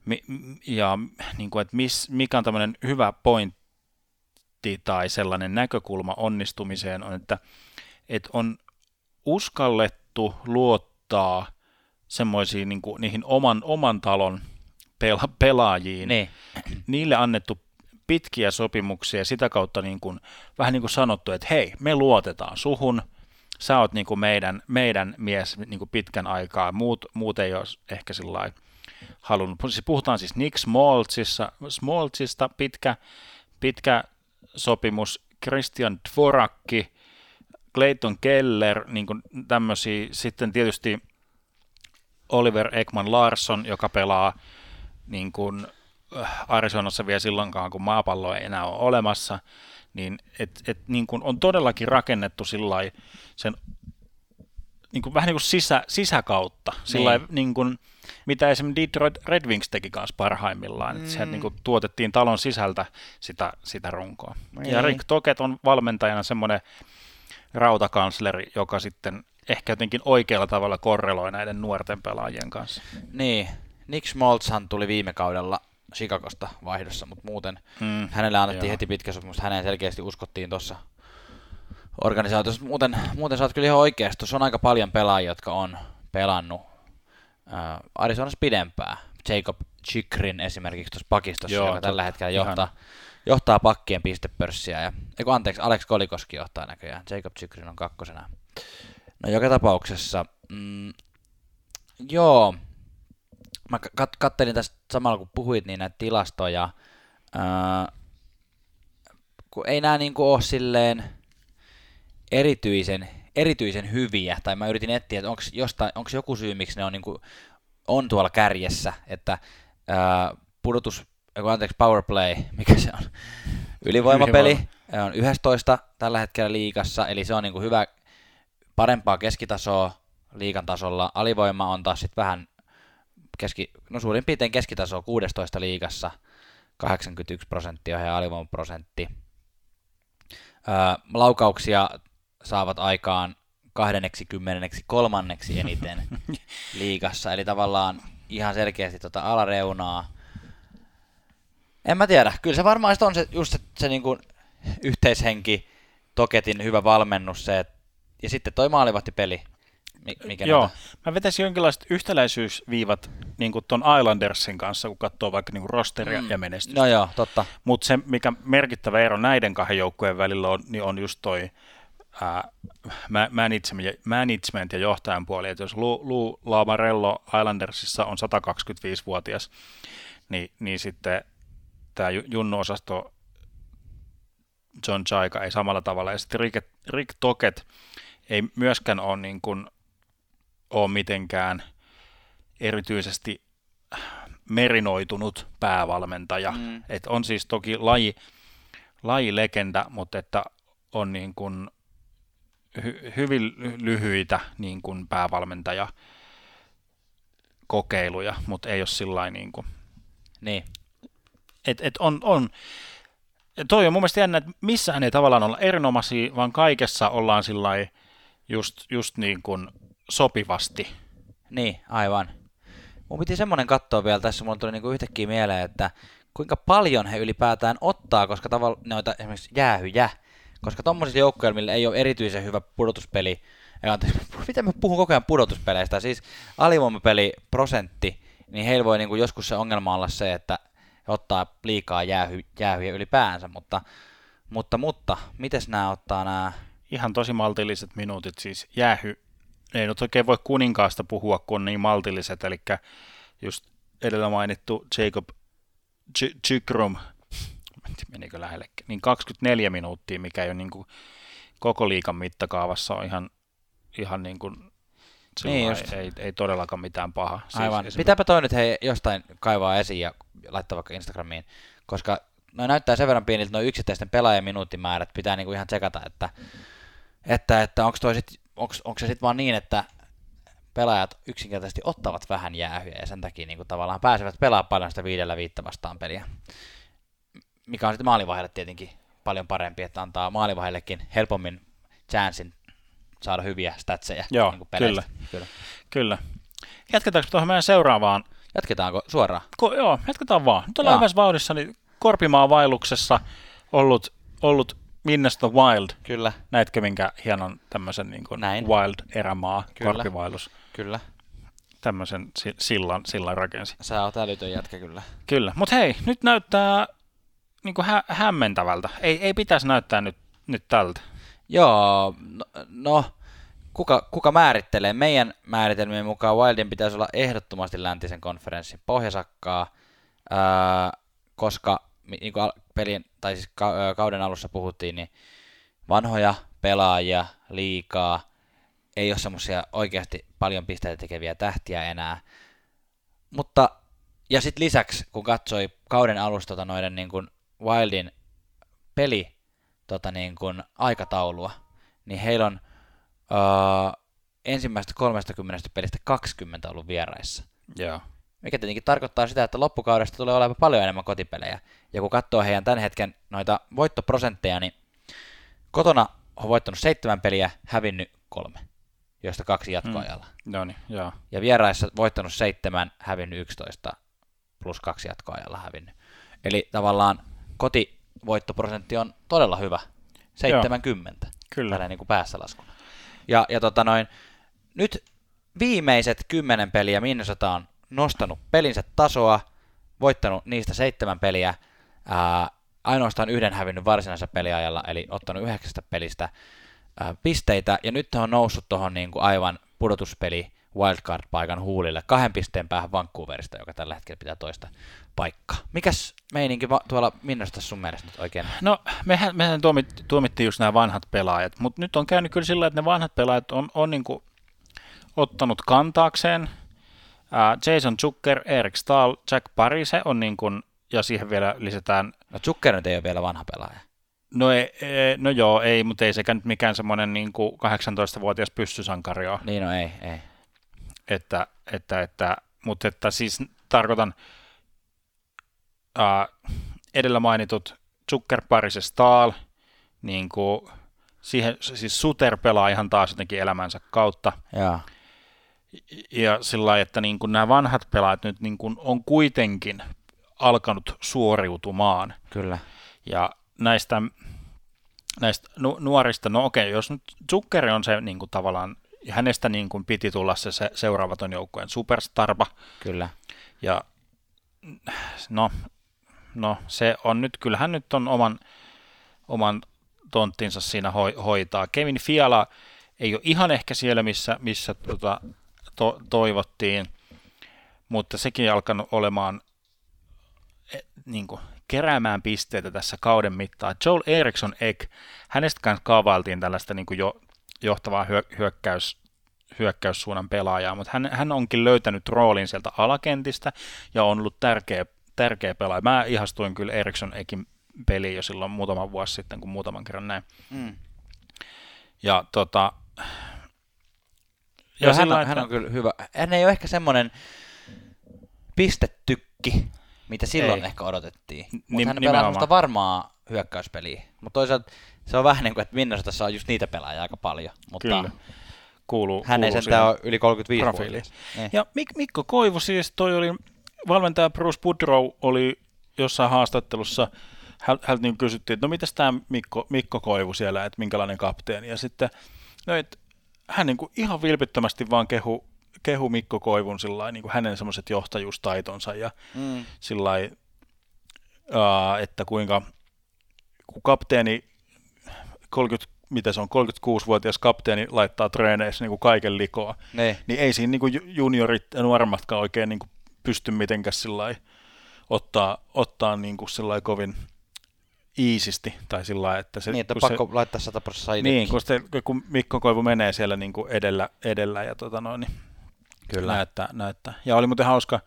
mi, ja niin kuin, että mis, mikä on tämmöinen hyvä pointti tai sellainen näkökulma onnistumiseen on, että, että on uskallettu luottaa semmoisiin niin kuin, niihin oman, oman talon pela, pelaajiin, Niin, niille annettu pitkiä sopimuksia ja sitä kautta niin kuin, vähän niin kuin sanottu, että hei, me luotetaan suhun, sä oot niin kuin meidän, meidän mies niin kuin pitkän aikaa, muut, muut ei ole ehkä sillä halunnut. Siis Puhutaan siis Nick Smoltzissa, Smoltzista, pitkä, pitkä sopimus, Christian Dvorakki, Clayton Keller, niin kuin tämmöisiä, sitten tietysti Oliver Ekman Larsson, joka pelaa niin kuin äh, Arizonassa vielä silloinkaan, kun maapallo ei enää ole olemassa, niin, et, et, niin kuin on todellakin rakennettu sillai sen niin kuin, vähän niin kuin sisä, sisäkautta, sillai, Niin. niin kuin, mitä esimerkiksi Detroit Red Wings teki kanssa parhaimmillaan, että sieltä Mm. niin kuin, tuotettiin talon sisältä sitä, sitä runkoa. Ja Niin. Rick Toket on valmentajana semmoinen rautakansleri, joka sitten ehkä jotenkin oikealla tavalla korreloi näiden nuorten pelaajien kanssa. niin. Nick Schmaltzhan tuli viime kaudella Chicagosta vaihdossa, mutta muuten Mm. hänelle annettiin Joo. heti pitkä sopimus. Häneen selkeästi uskottiin tuossa organisaatiossa. Muuten, muuten sä oot kyllä ihan oikeasti. Tuossa on aika paljon pelaajia, jotka on pelannut äh, Arizonassa pidempään. Jacob Chikrin esimerkiksi tuossa pakistossa, Joo, joka totta. tällä hetkellä Ihan. johtaa, johtaa pakkien pistepörssiä. Ja, eiku, anteeksi, Alex Kolikoski johtaa näköjään. Jacob Chikrin on kakkosena. No joka tapauksessa, mm, joo, mä kat- kattelin tästä samalla kun puhuit niin näitä tilastoja, ää, kun ei nämä niinku ole silleen erityisen, erityisen hyviä, tai mä yritin etsiä, että onko joku syy, miksi ne on, niinku, on tuolla kärjessä, että ää, pudotus, eiku, anteeksi, powerplay, mikä se on, ylivoimapeli, Ylivoima. on 11 tällä hetkellä liigassa, eli se on niinku hyvä, parempaa keskitasoa liigan tasolla. Alivoima on taas sitten vähän keski, no suurin piirtein keskitasoa 16 liigassa, 81 prosenttia on heidän alivoimaprosentti. Öö, laukauksia saavat aikaan 23 eniten liigassa, eli tavallaan ihan selkeästi tota alareunaa. En mä tiedä, kyllä se varmaan on se, just se, se niinku yhteishenki, Toketin hyvä valmennus, se, et, ja sitten toi maalivahtipeli, mikä Joo, näitä- mä vetäisin jonkinlaiset yhtäläisyysviivat niin kuin ton Islandersin kanssa, kun katsoo vaikka niin rosteria mm. ja menestystä. No joo, totta. Mutta se, mikä merkittävä ero näiden kahden joukkueen välillä on, niin on just toi ää, ma- management, management ja johtajan puoli. Et jos Lou, Lou Lamarello Islandersissa on 125-vuotias, niin, niin sitten tämä Junnu-osasto John Chaika ei samalla tavalla. Ja sitten Rick, Rick Toket ei myöskään ole, niin kuin, ole mitenkään erityisesti merinoitunut päävalmentaja. Mm. Et on siis toki laji, lajilegenda, mutta että on niin kuin hy, hyvin lyhyitä niin kuin päävalmentaja kokeiluja, mutta ei ole sillä niin kuin, Niin. et, et on, on, toi on mun mielestä jännä, että missään ei tavallaan olla erinomaisia, vaan kaikessa ollaan sillä just, just niin kuin sopivasti. Niin, aivan. Mun piti semmonen katsoa vielä tässä, mulla tuli niinku yhtäkkiä mieleen, että kuinka paljon he ylipäätään ottaa, koska tavallaan noita esimerkiksi jäähyjä, koska tommosilla joukkoilla, millä ei ole erityisen hyvä pudotuspeli, anteeksi, miten mä puhun koko ajan pudotuspeleistä, siis alivoimapeli prosentti, niin heillä voi niinku joskus se ongelma olla se, että he ottaa liikaa jäähy, jäähyjä ylipäänsä, mutta, mutta, mutta, mites nämä ottaa nämä, Ihan tosi maltilliset minuutit, siis jäähy, ei nyt oikein voi kuninkaasta puhua, kun on niin maltilliset, eli just edellä mainittu Jacob Ch- Chikrum, menikö lähellekin, niin 24 minuuttia, mikä ei ole niin kuin koko liikan mittakaavassa on ihan, ihan niin kuin, Niin just. ei, ei todellakaan mitään paha. Siis Aivan. esimerkiksi- Pitääpä toi nyt hei jostain kaivaa esiin ja laittaa vaikka Instagramiin, koska noi näyttää sen verran pieniltä noin yksittäisten pelaajien minuuttimäärät, pitää niinku ihan tsekata, että, että, että onko toi sit, onks se sitten vaan niin, että pelaajat yksinkertaisesti ottavat vähän jäähyjä ja sen takia niinku tavallaan pääsevät pelaamaan paljon sitä viidellä viittä vastaan peliä. Mikä on sitten maalivaiheelle tietenkin paljon parempi, että antaa maalivaiheellekin helpommin chanssin saada hyviä statseja Joo, niinku peleistä. kyllä. Kyllä. Jatketaanko tuohon meidän seuraavaan Jatketaanko suoraan? Ko, joo, jatketaan vaan. Nyt ollaan hyvässä vauhdissa, niin Korpimaan vaelluksessa ollut, ollut Minnesota Wild. Kyllä. Näitkö minkä hienon tämmöisen niin kuin Näin. Wild-erämaa, Kyllä. korpivaellus, Kyllä. tämmöisen si- sillan, sillan rakensi. Sä oot älytön jätkä kyllä. Kyllä, mutta hei, nyt näyttää niin kuin hä- hämmentävältä. Ei, ei pitäisi näyttää nyt, nyt tältä. Joo, no, no kuka, kuka määrittelee? Meidän määritelmien mukaan Wildin pitäisi olla ehdottomasti läntisen konferenssin pohjasakkaa, ää, koska niin kuin pelin, tai siis kauden alussa puhuttiin, niin vanhoja pelaajia liikaa, ei ole semmoisia oikeasti paljon pisteitä tekeviä tähtiä enää. Mutta, ja sitten lisäksi, kun katsoi kauden alusta tota noiden niin kuin Wildin peli tota niin kuin aikataulua, niin heillä on öö, ensimmäistä 30 pelistä 20 ollut vieraissa. Joo. Mikä tietenkin tarkoittaa sitä, että loppukaudesta tulee olemaan paljon enemmän kotipelejä. Ja kun katsoo heidän tämän hetken noita voittoprosentteja, niin kotona on voittanut seitsemän peliä, hävinnyt kolme, joista kaksi jatkoajalla. Mm. No niin, joo. Ja vieraissa voittanut seitsemän, hävinnyt 11, plus kaksi jatkoajalla hävinnyt. Eli tavallaan kotivoittoprosentti on todella hyvä, 70. Kyllä. Tällainen niin kuin päässä laskuna. Ja, ja tota noin, nyt viimeiset kymmenen peliä Minnesota on nostanut pelinsä tasoa, voittanut niistä seitsemän peliä, ää, ainoastaan yhden hävinnyt varsinaisessa peliajalla, eli ottanut yhdeksästä pelistä ää, pisteitä, ja nyt on noussut tuohon niin kuin aivan pudotuspeli wildcard-paikan huulille kahden pisteen päähän Vancouverista, joka tällä hetkellä pitää toista paikkaa. Mikäs meininki va- tuolla Minnesotassa sun mielestä nyt oikein? No, mehän, mehän tuomit, tuomittiin just nämä vanhat pelaajat, mutta nyt on käynyt kyllä sillä, että ne vanhat pelaajat on, on niin kuin ottanut kantaakseen. Jason Zucker, Erik Stahl, Jack Parise on niin kuin, ja siihen vielä lisätään... No Zucker nyt ei ole vielä vanha pelaaja. No, ei, ei, no joo, ei, mutta ei sekään nyt mikään semmoinen niin kuin 18-vuotias pyssysankari ole. Niin, no ei, ei. Että, että, että, mutta että siis tarkoitan uh, edellä mainitut Zucker, Parise, Stahl, niin kuin, siihen, siis Suter pelaa ihan taas jotenkin elämänsä kautta. Jaa. Ja sillä lailla, että niin kuin nämä vanhat pelaajat nyt niin kuin on kuitenkin alkanut suoriutumaan. Kyllä. Ja näistä, näistä nu- nuorista, no okei, jos nyt Zuckeri on se niin kuin tavallaan, hänestä niin kuin piti tulla se, se seuraavaton joukkueen superstarpa. Kyllä. Ja no, no, se on nyt, kyllähän nyt on oman, oman tonttinsa siinä ho- hoitaa. Kevin Fiala ei ole ihan ehkä siellä, missä, missä tota, to- toivottiin, mutta sekin alkanut olemaan niin kuin, keräämään pisteitä tässä kauden mittaan. Joel Eriksson Egg, hänestä kanssa kaavailtiin tällaista niin kuin jo, johtavaa hyö- hyökkäys, hyökkäyssuunnan pelaajaa, mutta hän, hän onkin löytänyt roolin sieltä alakentistä ja on ollut tärkeä, tärkeä pelaaja. Mä ihastuin kyllä Eriksson Ekin peliin jo silloin muutama vuosi sitten, kun muutaman kerran näin. Mm. Ja tota, Ja hän, sillä, on, että- hän on kyllä hyvä. Hän ei ole ehkä semmoinen pistetykki, mitä silloin Ei. ehkä odotettiin. Nim- Mutta hän pelaa semmoista varmaa hyökkäyspeliä. Mutta toisaalta se on vähän niin kuin, että Minnesotassa on just niitä pelaajia aika paljon. Mutta kyllä, kuuluu, hän ei kuuluu sentään siihen ole yli 35 profiiliin. Niin. Ja Mik- Mikko Koivu siis, toi oli, valmentaja Bruce Boudreau oli jossain haastattelussa, häneltä niin kysyttiin, että no mitäs tämä Mikko, Mikko Koivu siellä, että minkälainen kapteeni, ja sitten no, et, hän niin kuin ihan vilpittömästi vaan kehu, kehu Mikko Koivun sillai, niin kuin hänen semmoiset johtajuustaitonsa ja Mm. sillai, uh, että kuinka kun kapteeni 30, mitä se on, 36-vuotias kapteeni laittaa treeneissä niin kuin kaiken likoa, Niin. niin ei siinä niin kuin juniorit ja nuoremmatkaan oikein niin kuin pysty mitenkään sillai ottaa, ottaa niin kuin sillai kovin iisisti, tai sillä että se... Niin, että pakko laittaa 100 prosenttia se, niin, kun, se, kun Mikko Koivu menee siellä niin kuin edellä, edellä ja tota noin, niin Kyllä. näyttää, näyttää. Ja oli muuten hauska,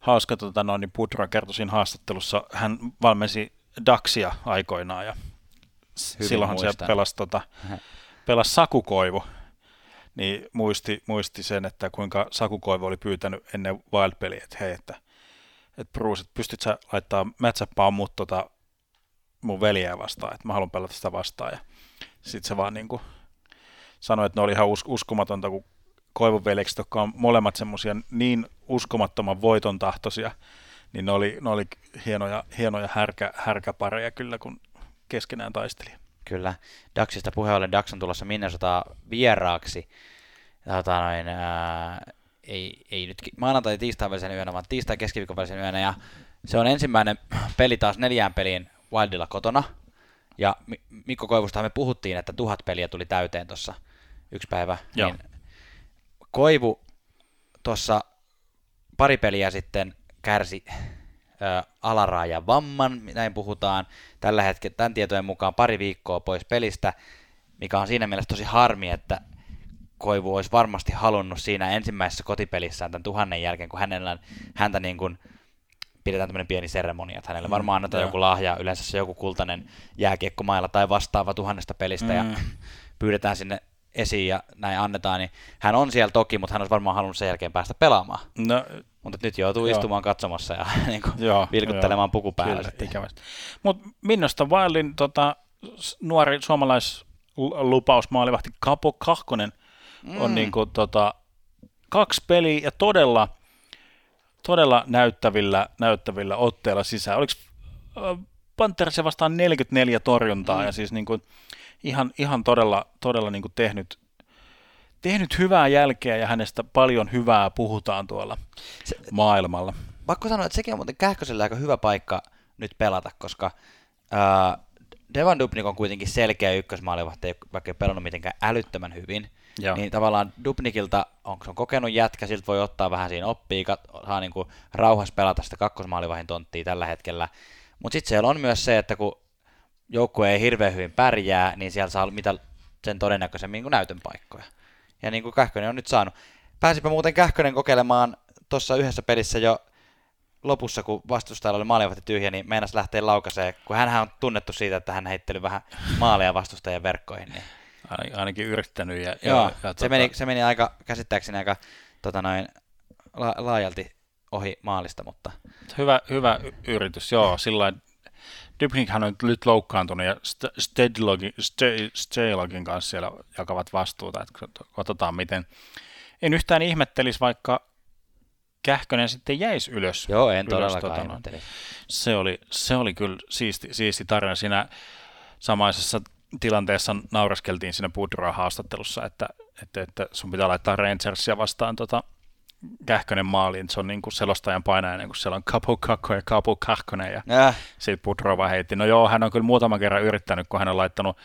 hauska tota noin, niin Pudra kertoi siinä haastattelussa, hän valmensi Daxia aikoinaan ja Hyvin silloinhan se muistan. pelasi, tota, pelasi Sakukoivu, niin muisti, muisti sen, että kuinka Sakukoivu oli pyytänyt ennen Wild-peliä, että hei, että, että Bruce, että pystyt sä laittaa matchappaa mut tota, mun veljeä vastaan, että mä haluan pelata sitä vastaan. Ja sitten se vaan niin kuin sanoi, että ne oli ihan us- uskomatonta, kun Koivun veljekset, jotka on molemmat semmoisia niin uskomattoman voiton tahtoisia, niin ne oli, ne oli hienoja, hienoja härkä, härkäpareja kyllä, kun keskenään taisteli. Kyllä. Daxista puheen ollen, Dax on tulossa Minnesota vieraaksi. Tota noin, ää, ei, ei nyt maanantai tiistain välisen yönä, vaan tiistai keskiviikon välisen yönä. Ja se on ensimmäinen peli taas neljään peliin Wildilla kotona. Ja Mi- Mikko Koivustahan me puhuttiin, että tuhat peliä tuli täyteen tuossa yksi päivä. Joo. Niin Koivu tuossa pari peliä sitten kärsi ö, alaraajan vamman, näin puhutaan. Tällä hetkellä tämän tietojen mukaan pari viikkoa pois pelistä, mikä on siinä mielessä tosi harmi, että Koivu olisi varmasti halunnut siinä ensimmäisessä kotipelissään tämän tuhannen jälkeen, kun hänellä, häntä niin kuin pidetään tämmöinen pieni seremonia, että hänelle varmaan annetaan joo. joku lahja, yleensä se joku kultainen jääkiekkomailla tai vastaava tuhannesta pelistä, mm. ja Mm. pyydetään sinne esiin ja näin annetaan, niin hän on siellä toki, mutta hän olisi varmaan halunnut sen jälkeen päästä pelaamaan. No, Mutta nyt joutuu Joo. istumaan katsomassa ja niin kuin, joo, vilkuttelemaan puku päällä. Mutta Minnosta Wildin tota, nuori suomalaislupaus maalivahti Kapo Kahkonen mm. on niinku, tota, kaksi peliä ja todella, todella näyttävillä, näyttävillä otteilla sisään. Oliko Pantherissa vastaan 44 torjuntaa mm. ja siis niinku, ihan, ihan todella, todella niin kuin tehnyt, tehnyt hyvää jälkeä ja hänestä paljon hyvää puhutaan tuolla se, maailmalla. Pakko sanoa, että sekin on muuten Kähkösellä aika hyvä paikka nyt pelata, koska ää, Devan Dubnik on kuitenkin selkeä ykkösmaalivahti, vaikka ei pelannut mitenkään älyttömän hyvin. Joo. Niin tavallaan Dubnikilta on, on kokenut jätkä, siltä voi ottaa vähän siinä oppia, saa niin kuin rauhassa pelata sitä kakkosmaalivahin tonttia tällä hetkellä. Mutta sitten siellä on myös se, että kun joukkue ei hirveän hyvin pärjää, niin siellä saa mitä sen todennäköisemmin niin näytön paikkoja. Ja niin kuin Kähkönen on nyt saanut. Pääsipä muuten Kähkönen kokeilemaan tuossa yhdessä pelissä jo lopussa, kun vastustajalla oli maalivahti tyhjä, niin meinas lähteä laukaiseen, kun hän on tunnettu siitä, että hän heitteli vähän maalia vastustajien verkkoihin. Niin. Ainakin yrittänyt. Ja, Joo, ja, ja se, tota... meni, se meni aika, käsittääkseni aika tota noin, la, laajalti ohi maalista, mutta... Hyvä, hyvä yritys, joo, sillä Dybnikhän on nyt loukkaantunut ja Stedlogin kanssa siellä jakavat vastuuta, että katsotaan miten. En yhtään ihmettelisi, vaikka Kähkönen sitten jäisi ylös. Joo, en ylös, todellakaan tota, no. se, oli, se oli kyllä siisti, siisti tarina. Siinä samaisessa tilanteessa nauraskeltiin siinä Pudroa haastattelussa, että, että, että sun pitää laittaa Rangersia vastaan tota, Kähkönen maaliin, se on niin kuin selostajan painajainen, kun siellä on Kapu Kakko ja Kapu Kahkonen, ja äh. sitten Pudrova heitti. No joo, hän on kyllä muutaman kerran yrittänyt, kun hän on laittanut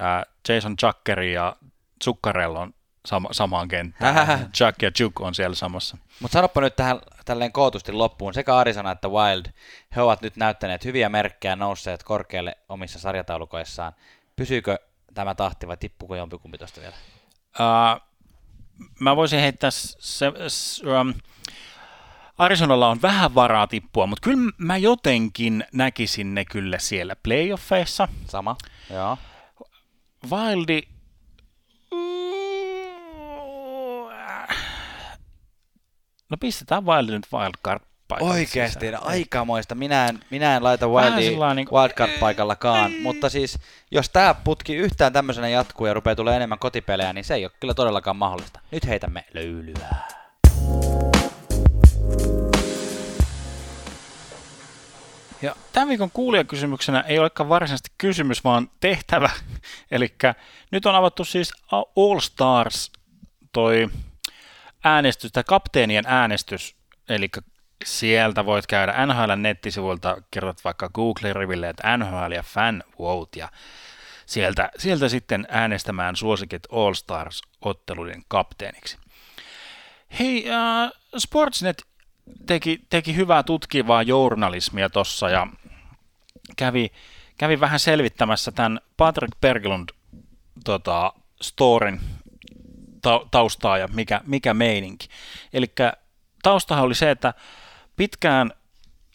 äh, Jason Chuckerin ja Zuccarellon sama, samaan kenttään. Chuck ja Juk on siellä samassa. Mutta sanoppa nyt tähän tälleen kootusti loppuun. Sekä Arizona että Wild, he ovat nyt näyttäneet hyviä merkkejä nousseet korkealle omissa sarjataulukoissaan. Pysyykö tämä tahti vai tippuuko jompikumpi tuosta vielä? Uh, mä voisin heittää se, se um, Arizonalla on vähän varaa tippua, mutta kyllä mä jotenkin näkisin ne kyllä siellä playoffeissa. Sama, joo. Wildi, no pistetään Wildi nyt wildcard Oikeasti, sisään. aikamoista. Minä en, minä en laita Wildia niin kuin... wildcard-paikallakaan, mutta siis jos tämä putki yhtään tämmöisenä jatkuu ja rupeaa tulee enemmän kotipelejä, niin se ei ole kyllä todellakaan mahdollista. Nyt heitämme löylyä. Ja tämän viikon kuulijakysymyksenä ei olekaan varsinaisesti kysymys, vaan tehtävä. Eli nyt on avattu siis All Stars toi äänestys, tai kapteenien äänestys, eli sieltä voit käydä NHL nettisivuilta, kirjoitat vaikka Google-riville, että NHL ja Fan Vote, ja sieltä, sieltä sitten äänestämään suosikit All Stars-otteluiden kapteeniksi. Hei, uh, Sportsnet teki, teki hyvää tutkivaa journalismia tuossa ja kävi, kävi vähän selvittämässä tämän Patrick Berglund tota, storin ta- taustaa ja mikä, mikä meininki. Eli taustahan oli se, että pitkään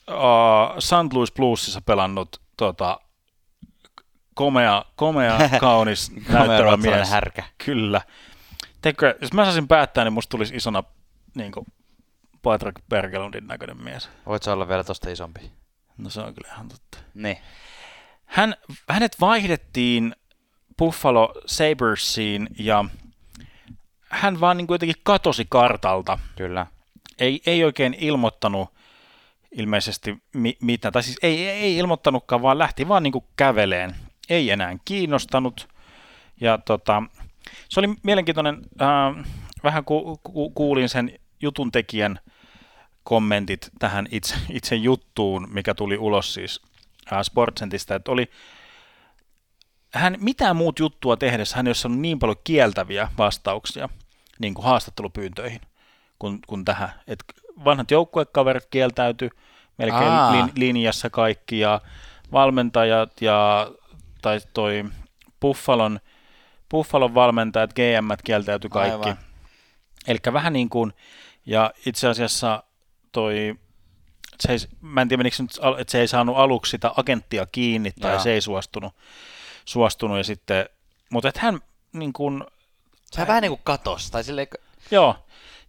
uh, St. Louis Bluesissa pelannut tota, komea, komea kaunis näyttävä mies. härkä. Kyllä. Teikö, jos mä saisin päättää, niin musta tulisi isona niin kuin Patrick Bergelundin näköinen mies. Voit olla vielä tosta isompi? No se on kyllä ihan totta. Niin. Hän, hänet vaihdettiin Buffalo Sabersiin ja hän vaan niin kuin jotenkin katosi kartalta. Kyllä. Ei, ei oikein ilmoittanut ilmeisesti mi- mitä, tai siis ei, ei ilmoittanutkaan, vaan lähti vaan niin kuin käveleen. Ei enää kiinnostanut. Ja tota, se oli mielenkiintoinen, äh, vähän ku, ku, kuulin sen jutun tekijän kommentit tähän itse, itse juttuun, mikä tuli ulos siis äh, Sportsentista, että oli hän mitään muut juttua tehdessä, hän ei ole saanut niin paljon kieltäviä vastauksia niin kuin haastattelupyyntöihin kuin, kuin tähän. Et vanhat joukkuekaverit kieltäytyi melkein lin, linjassa kaikki ja valmentajat ja tai toi Buffalon, Buffalon valmentajat, GM kieltäytyi kaikki. Eli vähän niin kuin, ja itse asiassa toi, se ei, mä en tiedä menikö nyt, että se ei saanut aluksi sitä agenttia kiinni tai Jaa. se ei suostunut, suostunut ja sitten, mutta että hän niin kuin, se vähän niin kuin katos, tai silleen... Joo,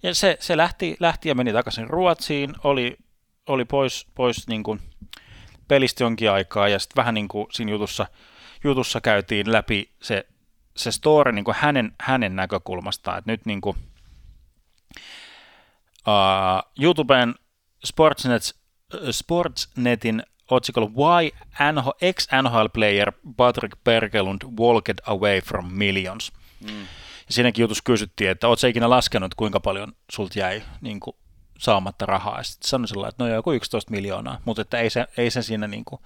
ja se, se lähti, lähti ja meni takaisin Ruotsiin, oli, oli pois, pois niin kuin pelistä jonkin aikaa, ja sitten vähän niin kuin siinä jutussa, jutussa käytiin läpi se, se story niin kuin hänen, hänen näkökulmastaan, että nyt niin kuin, uh, YouTuben Sportsnet, Sportsnetin otsikolla Why NHL, ex-NHL player Patrick Bergelund walked away from millions. Mm. Siinäkin jutus kysyttiin, että ootko ikinä laskenut, kuinka paljon sulta jäi niin kuin, saamatta rahaa. Ja sitten sanoi sillä että no joku 11 miljoonaa, mutta että ei se, ei se siinä, niin kuin,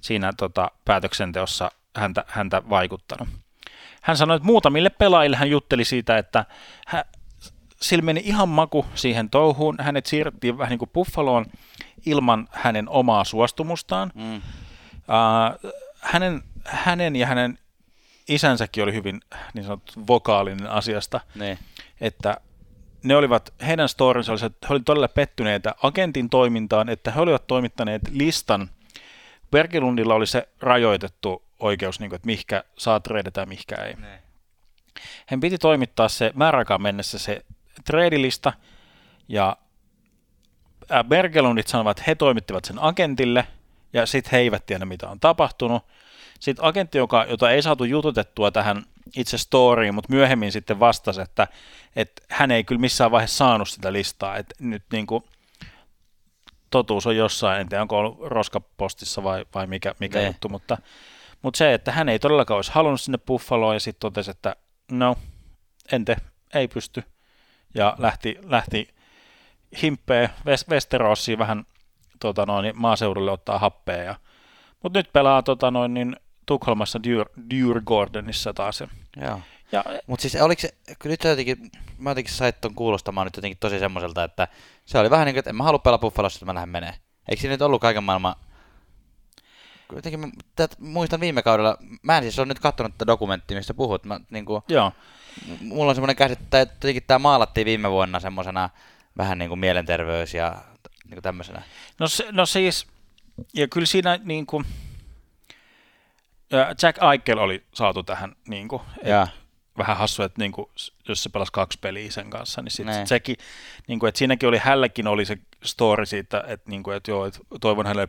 siinä tota, päätöksenteossa häntä, häntä vaikuttanut. Hän sanoi, että muutamille pelaajille hän jutteli siitä, että hän, sillä meni ihan maku siihen touhuun. Hänet siirrettiin vähän niin kuin Buffaloon ilman hänen omaa suostumustaan. Mm. Uh, hänen, hänen ja hänen isänsäkin oli hyvin niin sanottu vokaalinen asiasta, ne. että ne olivat, heidän storinsa oli, että he olivat todella pettyneitä agentin toimintaan, että he olivat toimittaneet listan. Bergelundilla oli se rajoitettu oikeus, niin kuin, että mihinkä saa treidata ja mihinkä ei. Ne. Hän piti toimittaa se määräaikaan mennessä se treidilista, ja Bergelundit sanovat, että he toimittivat sen agentille, ja sitten he eivät tiedä, mitä on tapahtunut. Sitten agentti, joka, jota ei saatu jututettua tähän itse storyin, mutta myöhemmin sitten vastasi, että, että hän ei kyllä missään vaiheessa saanut sitä listaa, että nyt niin kuin, totuus on jossain, en tiedä onko ollut roskapostissa vai, vai mikä, mikä ne. juttu, mutta, mutta se, että hän ei todellakaan olisi halunnut sinne Buffaloon ja sitten totesi, että no, en te, ei pysty ja lähti, lähti himppeen Westerossiin vähän tota noin, maaseudulle ottaa happea. Ja, mutta nyt pelaa tota noin, niin Tukholmassa Djurgårdenissa taas. Joo. Ja, Mutta siis oliko se, kyllä nyt jotenkin, mä jotenkin sait ton kuulostamaan nyt jotenkin tosi semmoiselta, että se oli vähän niin kuin, että en mä halua pelaa Buffalossa, että mä lähden menee. Eikö siinä nyt ollut kaiken maailman jotenkin tät, muistan viime kaudella, mä en siis ole nyt katsonut tätä dokumenttia, mistä puhut. Mä, niin kuin, Joo. Mulla on semmoinen käsite, että jotenkin tämä maalattiin viime vuonna semmoisena vähän niin kuin mielenterveys ja niin kuin tämmöisenä. No, se, no siis, ja kyllä siinä niin kuin, Jack Eichel oli saatu tähän niin kuin, ja. vähän hassu, että niin kuin, jos se pelasi kaksi peliä sen kanssa, niin sitten sit sekin, niin kuin, että siinäkin oli, hälläkin oli se story siitä, että, niin kuin, että joo, että toivon hänelle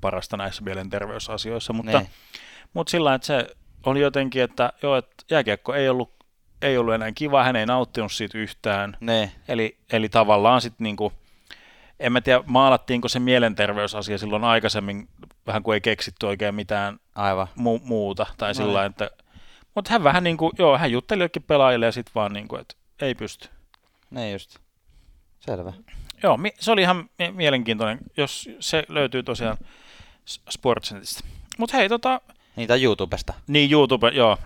parasta näissä mielenterveysasioissa, mutta, ne. mutta sillä että se oli jotenkin, että joo, että jääkiekko ei ollut, ei ollut enää kiva, hän ei nauttinut siitä yhtään. Ne. Eli, eli tavallaan sitten niin kuin, en mä tiedä, maalattiinko se mielenterveysasia silloin aikaisemmin, vähän kuin ei keksitty oikein mitään Aivan. Mu- muuta, tai no sillä että, mutta hän vähän niin kuin, joo, hän jutteli jokin pelaajille ja sitten vaan niin kuin, että ei pysty. Ne just. Selvä. Joo, se oli ihan mielenkiintoinen, jos se löytyy tosiaan Sportsnetista. Mutta hei, tota... Niitä YouTubesta. Niin, YouTube, joo.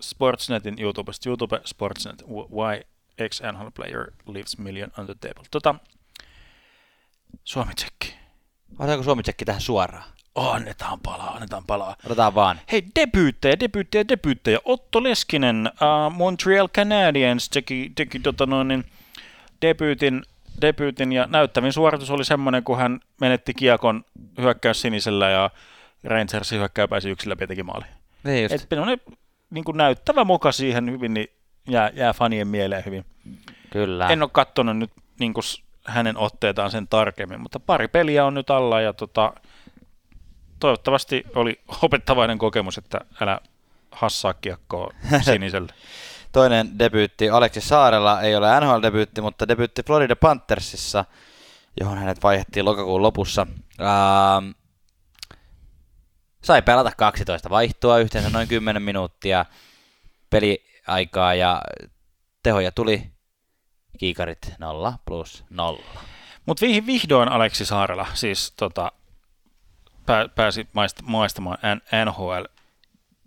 Sportsnetin YouTubesta. YouTube Sportsnet. Why ex NHL player leaves million on the table. Tota, Suomi-tsekki. Otetaanko Suomi-tsekki tähän suoraan? Annetaan palaa, annetaan palaa. Otetaan vaan. Hei, debyyttejä, debyyttejä, debyyttejä. Otto Leskinen, uh, Montreal Canadiens teki, teki tota noin, niin, debyytin debyytin ja näyttävin suoritus oli semmoinen, kun hän menetti kiekon hyökkäys sinisellä ja Rangersin hyökkäy pääsi yksillä teki maali. Niin just. Et niin kuin näyttävä muka siihen hyvin, niin jää, jää fanien mieleen hyvin. Kyllä. En ole katsonut nyt niin kuin hänen otteitaan sen tarkemmin, mutta pari peliä on nyt alla ja tota, toivottavasti oli opettavainen kokemus, että älä hassaa kiekkoa siniselle. Toinen debyytti Aleksi Saarella ei ole NHL-debyytti, mutta debyytti Florida Panthersissa, johon hänet vaihdettiin lokakuun lopussa. Ähm, sai pelata 12 vaihtoa, yhteensä noin 10 minuuttia peliaikaa ja tehoja tuli kiikarit 0 plus 0. Mutta vihdoin Aleksi Saarella siis tota, pääsi maistamaan NHL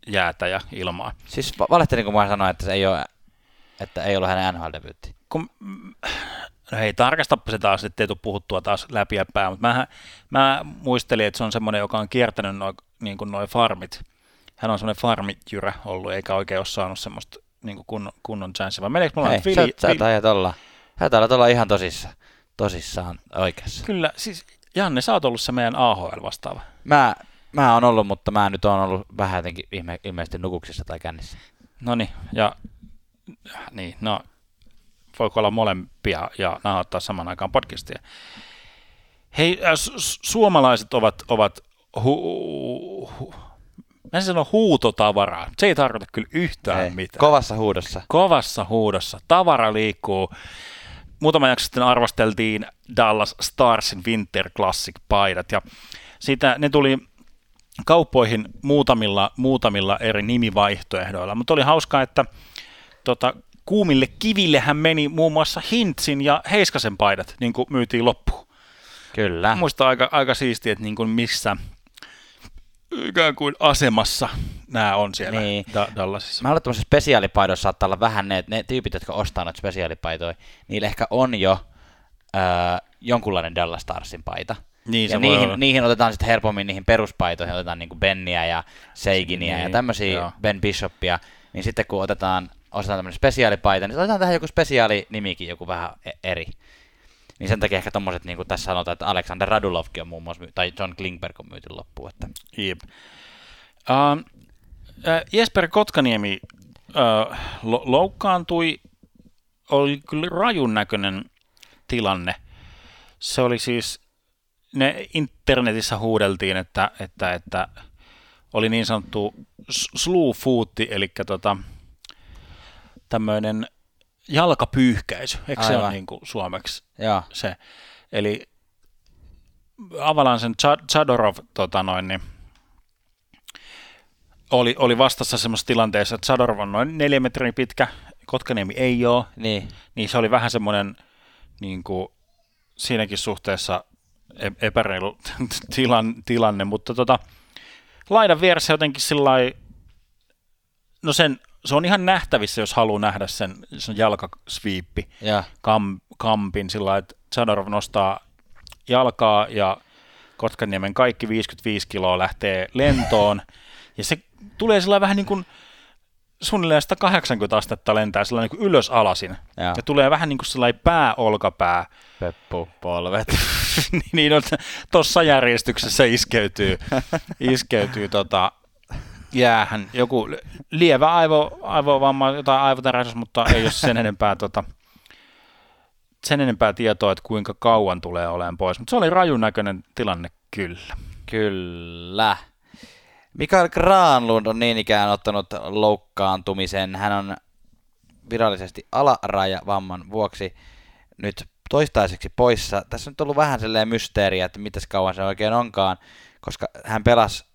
jäätä ja ilmaa. Siis valehtelinko mä sanoa, että se ei ole, että ei ole hänen NHL-debyytti? Kun, no hei, tarkastapa se taas, ettei tule puhuttua taas läpi ja pää, mutta mä, mä muistelin, että se on semmoinen, joka on kiertänyt noin niin noi farmit. Hän on semmoinen farmijyrä ollut, eikä oikein ole saanut semmoista niin kuin kunnon, kunnon chanssia. Vai meneekö mulla Hei, fili, sä, sä tajat olla, sä tajat olla ihan tosissa, tosissaan oikeassa. Kyllä, siis Janne, sä oot ollut se meidän AHL vastaava. Mä, Mä oon ollut, mutta mä nyt oon ollut vähän jotenkin ihme, ilmeisesti nukuksissa tai kännissä. No niin, ja niin, no voiko olla molempia ja nauhoittaa saman aikaan podcastia. Hei, äh, su- suomalaiset ovat, ovat hu- hu- Mä en sano huutotavaraa. Se ei tarkoita kyllä yhtään ei, mitään. Kovassa huudossa. Kovassa huudossa. Tavara liikkuu. Muutama jakso sitten arvosteltiin Dallas Starsin Winter Classic-paidat. Ja Sitä, ne tuli kauppoihin muutamilla, muutamilla eri nimivaihtoehdoilla, mutta oli hauskaa, että tota, kuumille kivillehän meni muun muassa Hintsin ja Heiskasen paidat, niin kuin myytiin loppuun. Kyllä. Muista aika, aika siistiä, että niin kuin missä ikään kuin asemassa nämä on siellä Niin. da- Dallasissa. Mä haluan, että spesiaalipaidoissa saattaa olla vähän ne, ne tyypit, jotka ostaa noita spesiaalipaitoja, niillä ehkä on jo öö, jonkunlainen Dallas Starsin paita. Niin, ja niihin, niihin otetaan sitten helpommin niihin peruspaitoihin, otetaan niinku Benniä ja Seiginia Niin, ja tämmöisiä joo. Ben Bishopia, niin sitten kun otetaan, ostetaan tämmöinen spesiaalipaita, niin otetaan tähän joku spesiaalinimikin, joku vähän e- eri. Niin sen takia ehkä tommoset, niin kuin tässä sanotaan, että Alexander Radulovkin on muun muassa, my- tai John Klingberg on myyty loppuun. Että Jep. Uh, Jesper Kotkaniemi uh, lo- loukkaantui, oli kyllä rajun näköinen tilanne. Se oli siis, ne internetissä huudeltiin, että, että, että oli niin sanottu s- slew footti, eli tota, tämmöinen jalkapyyhkäisy, eikö se ole Aivan. niin kuin suomeksi joo, se. Eli Avalansen Chad- Chadorov tota noin, niin, oli, oli vastassa semmoisessa tilanteessa, että Chadorov on noin neljä metriä pitkä, Kotkaniemi ei ole, niin, niin se oli vähän semmoinen niin kuin, siinäkin suhteessa e- epäreilu tilan, tilanne, mutta tota, laidan vieressä jotenkin sillä no sen, se on ihan nähtävissä, jos haluaa nähdä sen, sen jalkasviippi joo, kam, kampin sillä lailla, että Zadorov nostaa jalkaa ja Kotkaniemen kaikki 55 kiloa lähtee lentoon. Ja se tulee sillä vähän niin kuin suunnilleen 180 astetta lentää sillä niin kuin ylös alasin. Joo. Ja tulee vähän niin kuin sellainen pää-olkapää. peppu, polvet. niin on, tuossa järjestyksessä iskeytyy, iskeytyy tota, jäähän joku lievä aivo, aivovamma, jotain aivotärähdys, mutta ei ole sen enempää, tota, sen enempää tietoa, että kuinka kauan tulee olemaan pois. Mutta se oli rajun näköinen tilanne kyllä. Kyllä. Mikael Granlund on niin ikään ottanut loukkaantumisen. Hän on virallisesti alarajavamman vuoksi nyt toistaiseksi poissa. Tässä on nyt ollut vähän sellainen mysteeriä, että mitäs kauan se oikein onkaan, koska hän pelasi,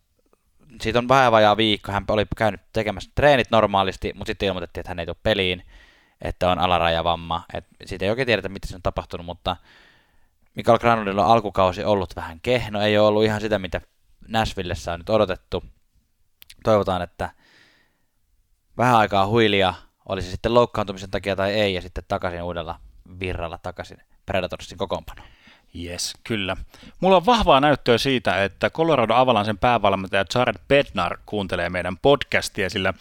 siitä on vähän vajaa viikko, hän oli käynyt tekemässä treenit normaalisti, mutta sitten ilmoitettiin, että hän ei tule peliin, että on alarajavamma. Et siitä ei oikein tiedetä, mitä se on tapahtunut, mutta Mikael Granlundilla on alkukausi ollut vähän kehno, ei ole ollut ihan sitä, mitä Nashvillessä on nyt odotettu. Toivotaan, että vähän aikaa huilia, oli se sitten loukkaantumisen takia tai ei, ja sitten takaisin uudella virralla takaisin Predatorsin kokoonpano. Yes, kyllä. Mulla on vahvaa näyttöä siitä, että Colorado Avalansen päävalmentaja Jared Bednar kuuntelee meidän podcastia, sillä,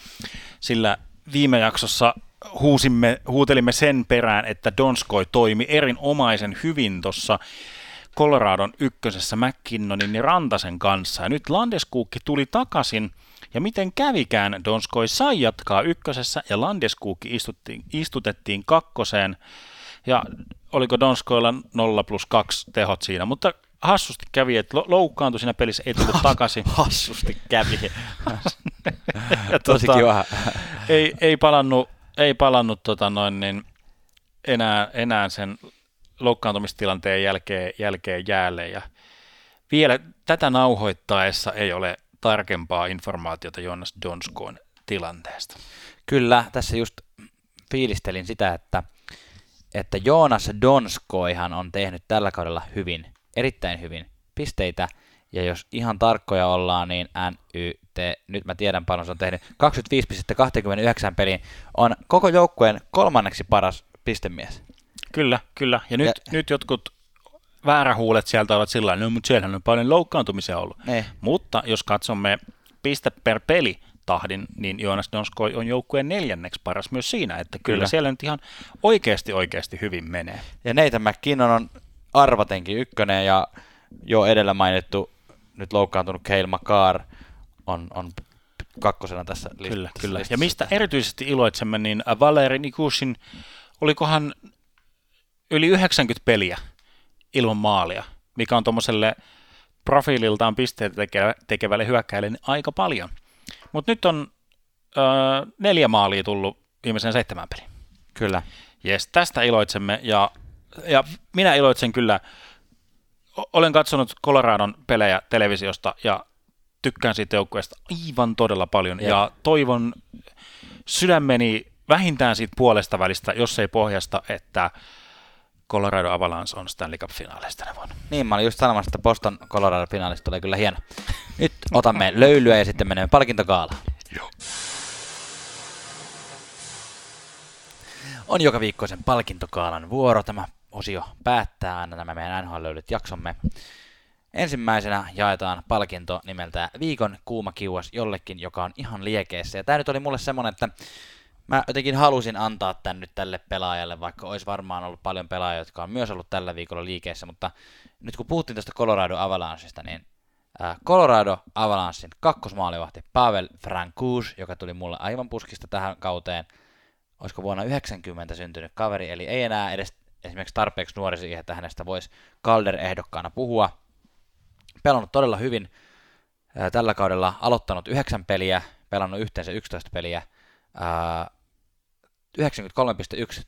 sillä viime jaksossa huusimme, huutelimme sen perään, että Donskoi toimi erinomaisen hyvin tuossa Coloradon ykkösessä McKinnonin ja Rantasen kanssa. Ja nyt Landeskuukki tuli takaisin, ja miten kävikään, Donskoi sai jatkaa ykkösessä, ja Landeskuukki istutettiin kakkoseen, ja oliko Donskoilla 0 plus 2 tehot siinä, mutta hassusti kävi, että lo- loukkaantui siinä pelissä, ei tullut takaisin. Hassusti kävi. Ja Tosi tota, kiva. Ei, ei palannut, ei palannut tota noin, niin enää, enää sen loukkaantumistilanteen jälkeen, jälkeen jäälle. Ja vielä tätä nauhoittaessa ei ole tarkempaa informaatiota Jonas Donskoon tilanteesta. Kyllä, tässä just fiilistelin sitä, että, että Joonas Donskoihan on tehnyt tällä kaudella hyvin, erittäin hyvin pisteitä, ja jos ihan tarkkoja ollaan, niin NYT, nyt mä tiedän paljon se on tehnyt, 25 pistettä 29 peliin, on koko joukkueen kolmanneksi paras pistemies. Kyllä, kyllä. Ja nyt, ja... Nyt jotkut väärähuulet sieltä ovat sillä tavalla, no mutta siellähän on paljon loukkaantumisia ollut. Ne. Mutta jos katsomme piste per peli tahdin, niin Joonas Donskoi on joukkueen neljänneksi paras myös siinä, että kyllä, kyllä siellä nyt ihan oikeasti oikeasti hyvin menee. Ja Nathan McKinnon on arvatenkin ykkönen, ja jo edellä mainittu nyt loukkaantunut Cale Makar on, on kakkosena tässä list- Kyllä, tässä kyllä. listassa. Ja mistä erityisesti iloitsemme, niin Valeri Nikushin, olikohan yli 90 peliä ilman maalia, mikä on tuommoiselle profiililtaan pisteitä tekevä, tekevälle hyökkäille niin aika paljon. Mutta nyt on ö, neljä maalia tullut viimeisen seitsemän peliin. Kyllä. Jes, tästä iloitsemme ja, ja minä iloitsen kyllä olen katsonut Coloradon pelejä televisiosta ja tykkään siitä joukkueesta aivan todella paljon. Jep. Ja toivon sydämeni vähintään siitä puolesta välistä, jos ei pohjasta, että Colorado Avalanche on Stanley Cup-finaaleista tänä vuonna. Niin, mä olin just sanomassa, että Boston Colorado finaalista tulee kyllä hieno. Nyt otamme löylyä ja sitten menemme palkintokaalaan. Joo. On joka viikkoisen palkintokaalan vuoro. Tämä osio päättää aina nämä meidän NHL-löylyt jaksomme. Ensimmäisenä jaetaan palkinto nimeltä Viikon kuuma kiuas jollekin, joka on ihan liekeissä. Ja tämä nyt oli mulle semmonen, että mä jotenkin halusin antaa tän nyt tälle pelaajalle, vaikka olisi varmaan ollut paljon pelaajia, jotka on myös ollut tällä viikolla liikeissä, mutta nyt kun puhuttiin tästä Colorado Avalancheista, niin äh, Colorado Avalanchein kakkosmaalivahti Pavel Francouz, joka tuli mulle aivan puskista tähän kauteen, olisiko vuonna 90 syntynyt kaveri, eli ei enää edes esimerkiksi tarpeeksi nuori siihen, että hänestä voisi Calder-ehdokkaana puhua. Pelannut todella hyvin ää, tällä kaudella, aloittanut 9 peliä, pelannut yhteensä 11 peliä, ää, 93,1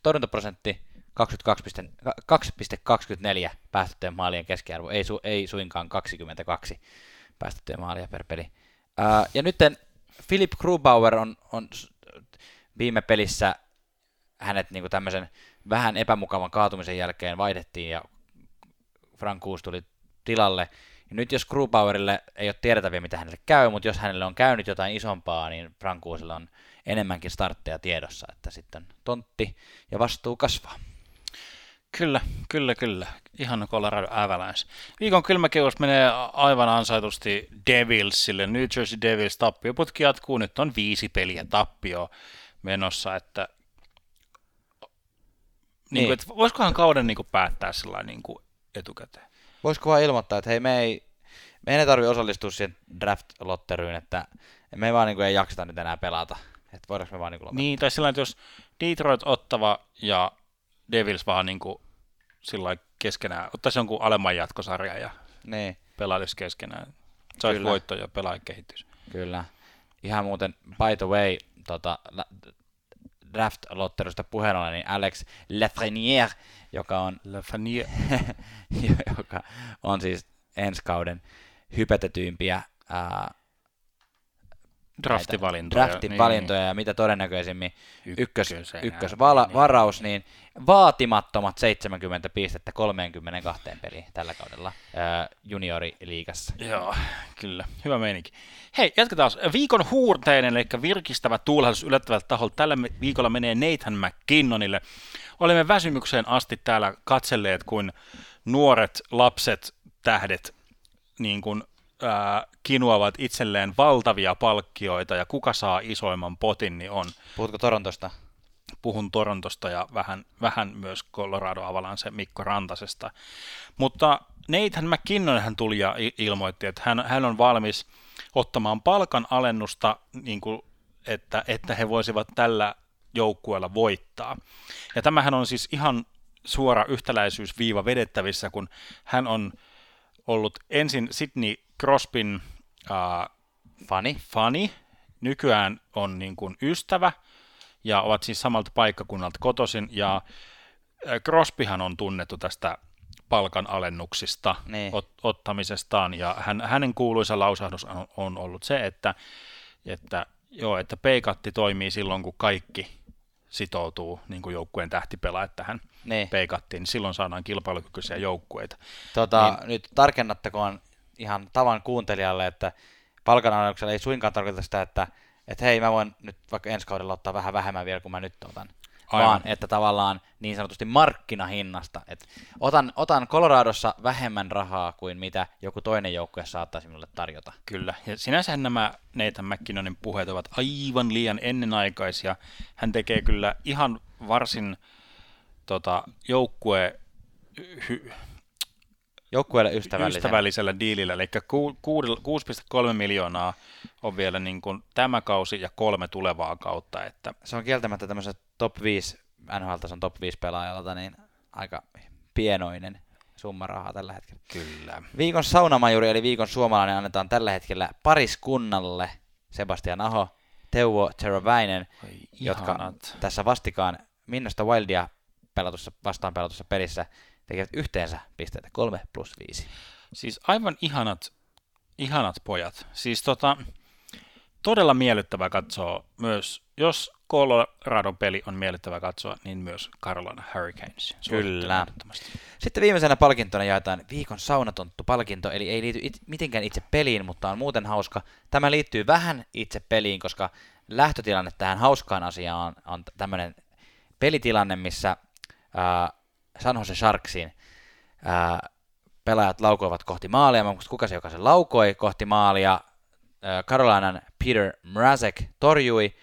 torjuntaprosentti, 22,24 päästettyjen maalien keskiarvo, ei, su, ei suinkaan 22 päästettyjä maalia per peli. Ää, ja nyt Philip Grubauer on, on viime pelissä hänet niin tämmöisen vähän epämukavan kaatumisen jälkeen vaihdettiin ja Frankuus tuli tilalle. Ja nyt jos Grubauerille ei ole tiedetä vielä, mitä hänelle käy, mutta jos hänelle on käynyt jotain isompaa, niin Frankuusilla on enemmänkin startteja tiedossa, että sitten tontti ja vastuu kasvaa. Kyllä, kyllä, kyllä. Ihan Colorado Avalanche. Viikon kylmäkeus menee aivan ansaitusti Devilsille. New Jersey Devils tappioputki jatkuu. Nyt on viisi peliä tappio menossa, että niin. Niin kuin, että voisikohan kauden niin kuin, päättää sillä niin kuin, etukäteen? Voisiko vaan ilmoittaa, että hei me ei, me ei tarvitse osallistua siihen draft-lotteryyn, että me ei vaan niin kuin, ei jakseta nyt enää pelata. Että voidaanko me vaan niin kuin, Niin, tai sillä että jos Detroit ottava ja Devils vaan niin kuin, sillä keskenään, ottaisi jonkun alemman jatkosarjan ja niin. pelailisi keskenään. Saisi voitto ja pelaajakehitys. Kyllä. Ihan muuten, by the way, tota, draft-lotterusta puheen ollen, niin Alex Lafreniere, joka on, La Fanie. joka on siis ensi kauden hypetetyimpiä ää, draftivalintoja. draftivalintoja niin. ja mitä todennäköisimmin ykkös, ykkösvaraus, niin vaatimattomat 70 pistettä 32 peliin tällä kaudella ää, junioriliigassa. Joo, kyllä. Hyvä meininki. Hei, jatketaan. Viikon huurteinen, eli virkistävä tuulahdus yllättävältä taholta tällä viikolla menee Nathan McKinnonille. Olemme väsymykseen asti täällä katselleet, kuin nuoret lapset, tähdet, niin kuin, kinuavat itselleen valtavia palkkioita, ja kuka saa isoimman potin, niin on. Puhutko Torontosta? Puhun Torontosta ja vähän, vähän myös Colorado Avalanche Mikko Rantasesta. Mutta Nathan McKinnon hän tuli ja ilmoitti, että hän, hän on valmis ottamaan palkan alennusta, niin kuin, että, että he voisivat tällä joukkueella voittaa. Ja tämähän on siis ihan suora yhtäläisyysviiva vedettävissä, kun hän on ollut ensin Sidney Crosbyn äh, Fani? fani, nykyään on niin kuin ystävä ja ovat siis samalta paikkakunnalta kotoisin ja äh, Crosbyhan on tunnettu tästä palkanalennuksista, Niin. ot, ottamisestaan ja hän, hänen kuuluisa lausahdus on, on ollut se, että, että, joo, että peikatti toimii silloin, kun kaikki sitoutuu niin kuin joukkueen tähtipelaajat tähän Niin. peikattiin, niin silloin saadaan kilpailukykyisiä joukkueita. Tota, niin. Nyt tarkennattakoon ihan tavan kuuntelijalle, että palkanalennuksella ei suinkaan tarkoita sitä, että että hei, mä voin nyt vaikka ensi kaudella ottaa vähän vähemmän vielä kuin mä nyt otan. Aivan. Vaan että tavallaan niin sanotusti markkinahinnasta. Et otan, otan Coloradossa vähemmän rahaa kuin mitä joku toinen joukkue saattaisi minulle tarjota. Kyllä, ja sinänsä nämä Nathan McKinnonin puheet ovat aivan liian ennenaikaisia. Hän tekee kyllä ihan varsin tota, joukkue hy- Joukkueelle ystävällisen. ystävällisellä diilillä, eli ku- kuudel- 6,3 miljoonaa on vielä niin kuin tämä kausi ja kolme tulevaa kautta, että Se on kieltämättä tämmöisen top 5, NHL-tason top 5 pelaajalta, niin aika pienoinen summa rahaa tällä hetkellä. kyllä. Viikon saunamajuri eli viikon suomalainen annetaan tällä hetkellä pariskunnalle Sebastian Aho, Teuvo Teroväinen, Oi, jotka tässä vastikaan Minnosta Wildia pelatussa, vastaan pelatussa pelissä tekevät yhteensä pisteitä 3 plus 5. Siis aivan ihanat, ihanat pojat. Siis tota, todella miellyttävää katsoa myös, jos Colorado peli on miellyttävää katsoa, niin myös Carolina Hurricanes. Kyllä. Sitten viimeisenä palkintona jaetaan viikon saunatonttu-palkinto, eli ei liity it- mitenkään itse peliin, mutta on muuten hauska. Tämä liittyy vähän itse peliin, koska lähtötilanne tähän hauskaan asiaan on, on tämmöinen pelitilanne, missä ää, San Jose Sharksin ää, pelaajat laukoivat kohti maalia, mutta kuka se, joka se laukoi kohti maalia, Carolinan Peter Mrazek torjui,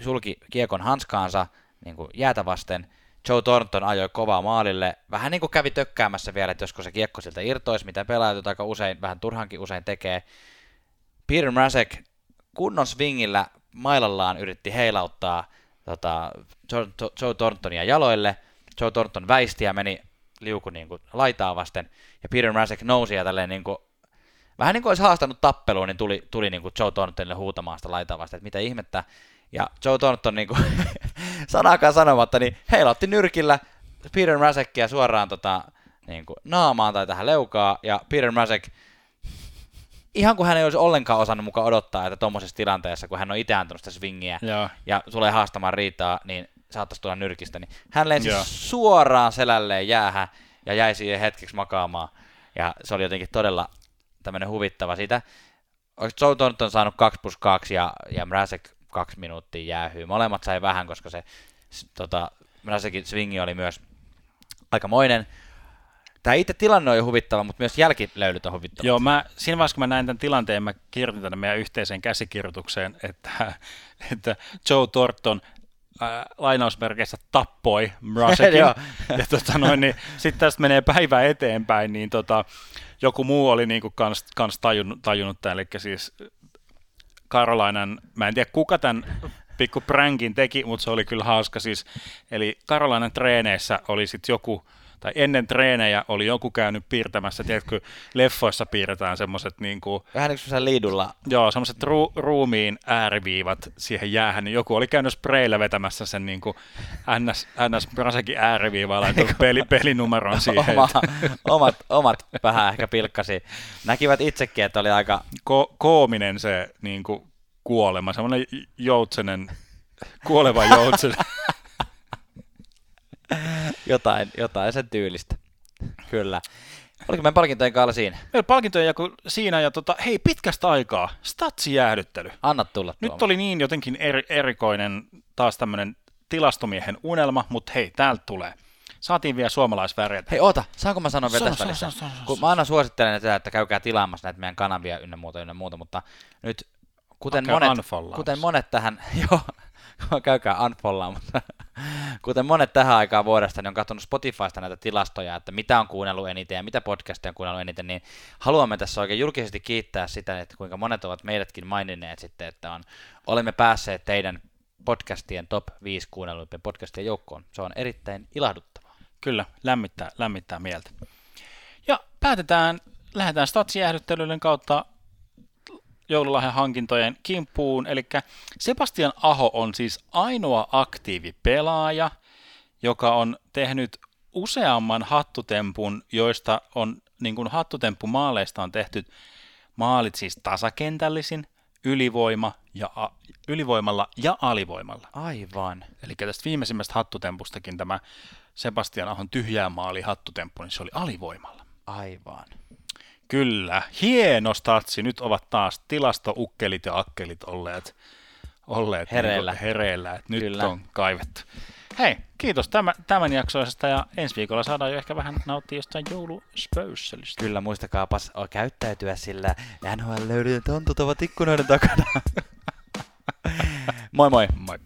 sulki kiekon hanskaansa niin kuin jäätä vasten. Joe Thornton ajoi kovaa maalille, vähän niin kuin kävi tökkäämässä vielä, että josko se kiekko siltä irtoisi, mitä pelaajat aika usein, vähän turhankin usein tekee. Peter Mrazek kunnon swingillä mailallaan yritti heilauttaa tota, Joe, Joe Thorntonia jaloille. Joe Thornton väisti ja meni liuku niin kuin laitaa vasten, ja Peter Mrazek nousi ja tälleen niin kuin, vähän niin kuin olisi haastanut tappeluun, niin tuli, tuli niin kuin Joe Thorntonille huutamaan sitä laitaa vasten, että mitä ihmettä, ja Joe Thornton niin kuin, sanakaan sanomatta, niin heilautti nyrkillä Peter Mrazekia suoraan tota, niin kuin, naamaan tai tähän leukaa, ja Peter Mrazek ihan kuin hän ei olisi ollenkaan osannut mukaan odottaa, että tuommoisessa tilanteessa, kun hän on itse antanut sitä swingiä Joo. ja tulee haastamaan riitaa, niin saattaisi tulla nyrkistä, niin hän lensi Joo. suoraan selälleen jäähän ja jäi siihen hetkeksi makaamaan. Ja se oli jotenkin todella tämmöinen huvittava siitä. Olisi Joe Thornton saanut 2 plus 2 ja, ja Mrazek kaksi minuuttia jäähyy. Molemmat sai vähän, koska se tota, Mrazekin swingi oli myös aikamoinen. Tämä itse tilanne on jo huvittava, mutta myös jälkilöylyt on huvittava. Joo, mä, siinä vaiheessa kun mä näin tämän tilanteen, mä kirjoitin tänne meidän yhteiseen käsikirjoitukseen, että, että Joe Thornton äh, lainausmerkeissä tappoi Mrazekin. ja tota noin, niin, sitten tästä menee päivä eteenpäin, niin tota, joku muu oli niinku kans, kans tajunnut, tajunnut tämän, eli siis Karolainan, mä en tiedä kuka tämän pikku pränkin teki, mutta se oli kyllä hauska siis. Eli Karolainan treeneissä oli sitten joku, tai ennen treenejä oli joku käynyt piirtämässä, tiedätkö, leffoissa piirretään semmoiset niin kuin... Vähän niin kuin liidulla. Joo, semmoiset ru, ruumiin ääriviivat siihen jäähän, niin joku oli käynyt spreillä vetämässä sen niin kuin NS, NS Brasekin ääriviivaa, laittanut peli, pelinumeron siihen. Oma, omat, omat vähän ehkä pilkkasi. Näkivät itsekin, että oli aika... Ko- koominen se niin kuin kuolema, semmoinen joutsenen, kuoleva joutsenen. jotain, jotain sen tyylistä. Kyllä. Oliko meidän palkintojen kaala siinä? Meillä palkintojen jaku siinä ja tota, hei pitkästä aikaa, statsi jäähdyttely. Anna tulla Nyt oli niin jotenkin eri, erikoinen taas tämmöinen tilastomiehen unelma, mutta hei, täältä tulee. Saatiin vielä suomalaisväriä. Hei, oota, saanko mä sanoa vielä tässä välissä? Kun mä aina suosittelen että, että käykää tilaamassa näitä meidän kanavia ynnä muuta, ynnä muuta, mutta nyt kuten, monet, kuten monet tähän, joo, käykää unfollaa, mutta kuten monet tähän aikaan vuodesta, niin on katsonut Spotifysta näitä tilastoja, että mitä on kuunnellut eniten ja mitä podcasteja on kuunnellut eniten, niin haluamme tässä oikein julkisesti kiittää sitä, että kuinka monet ovat meidätkin maininneet sitten, että on, olemme päässeet teidän podcastien top 5 kuunnelluimpien podcastien joukkoon. Se on erittäin ilahduttavaa. Kyllä, lämmittää, lämmittää mieltä. Ja päätetään, lähdetään statsijäähdyttelyiden kautta joululahjan hankintojen kimppuun. Eli Sebastian Aho on siis ainoa aktiivipelaaja, joka on tehnyt useamman hattutempun, joista on niin kuin maaleista on tehty maalit siis tasakentällisin, ylivoima ja a, ylivoimalla ja alivoimalla. Aivan. Eli tästä viimeisimmästä hattutempustakin tämä Sebastian Ahon tyhjää maali hattutemppu, niin se oli alivoimalla. Aivan. Kyllä, hieno statsi. Nyt ovat taas tilastoukkelit ja akkelit olleet, olleet hereillä. Niin hereillä. Nyt Kyllä. on kaivettu. Hei, kiitos tämän, tämän jaksoisesta ja ensi viikolla saadaan jo ehkä vähän nauttia jostain jouluspöysselistä. Kyllä, muistakaapas käyttäytyä sillä NHL löydetään tontut ovat ikkunoiden takana. moi moi. Moi.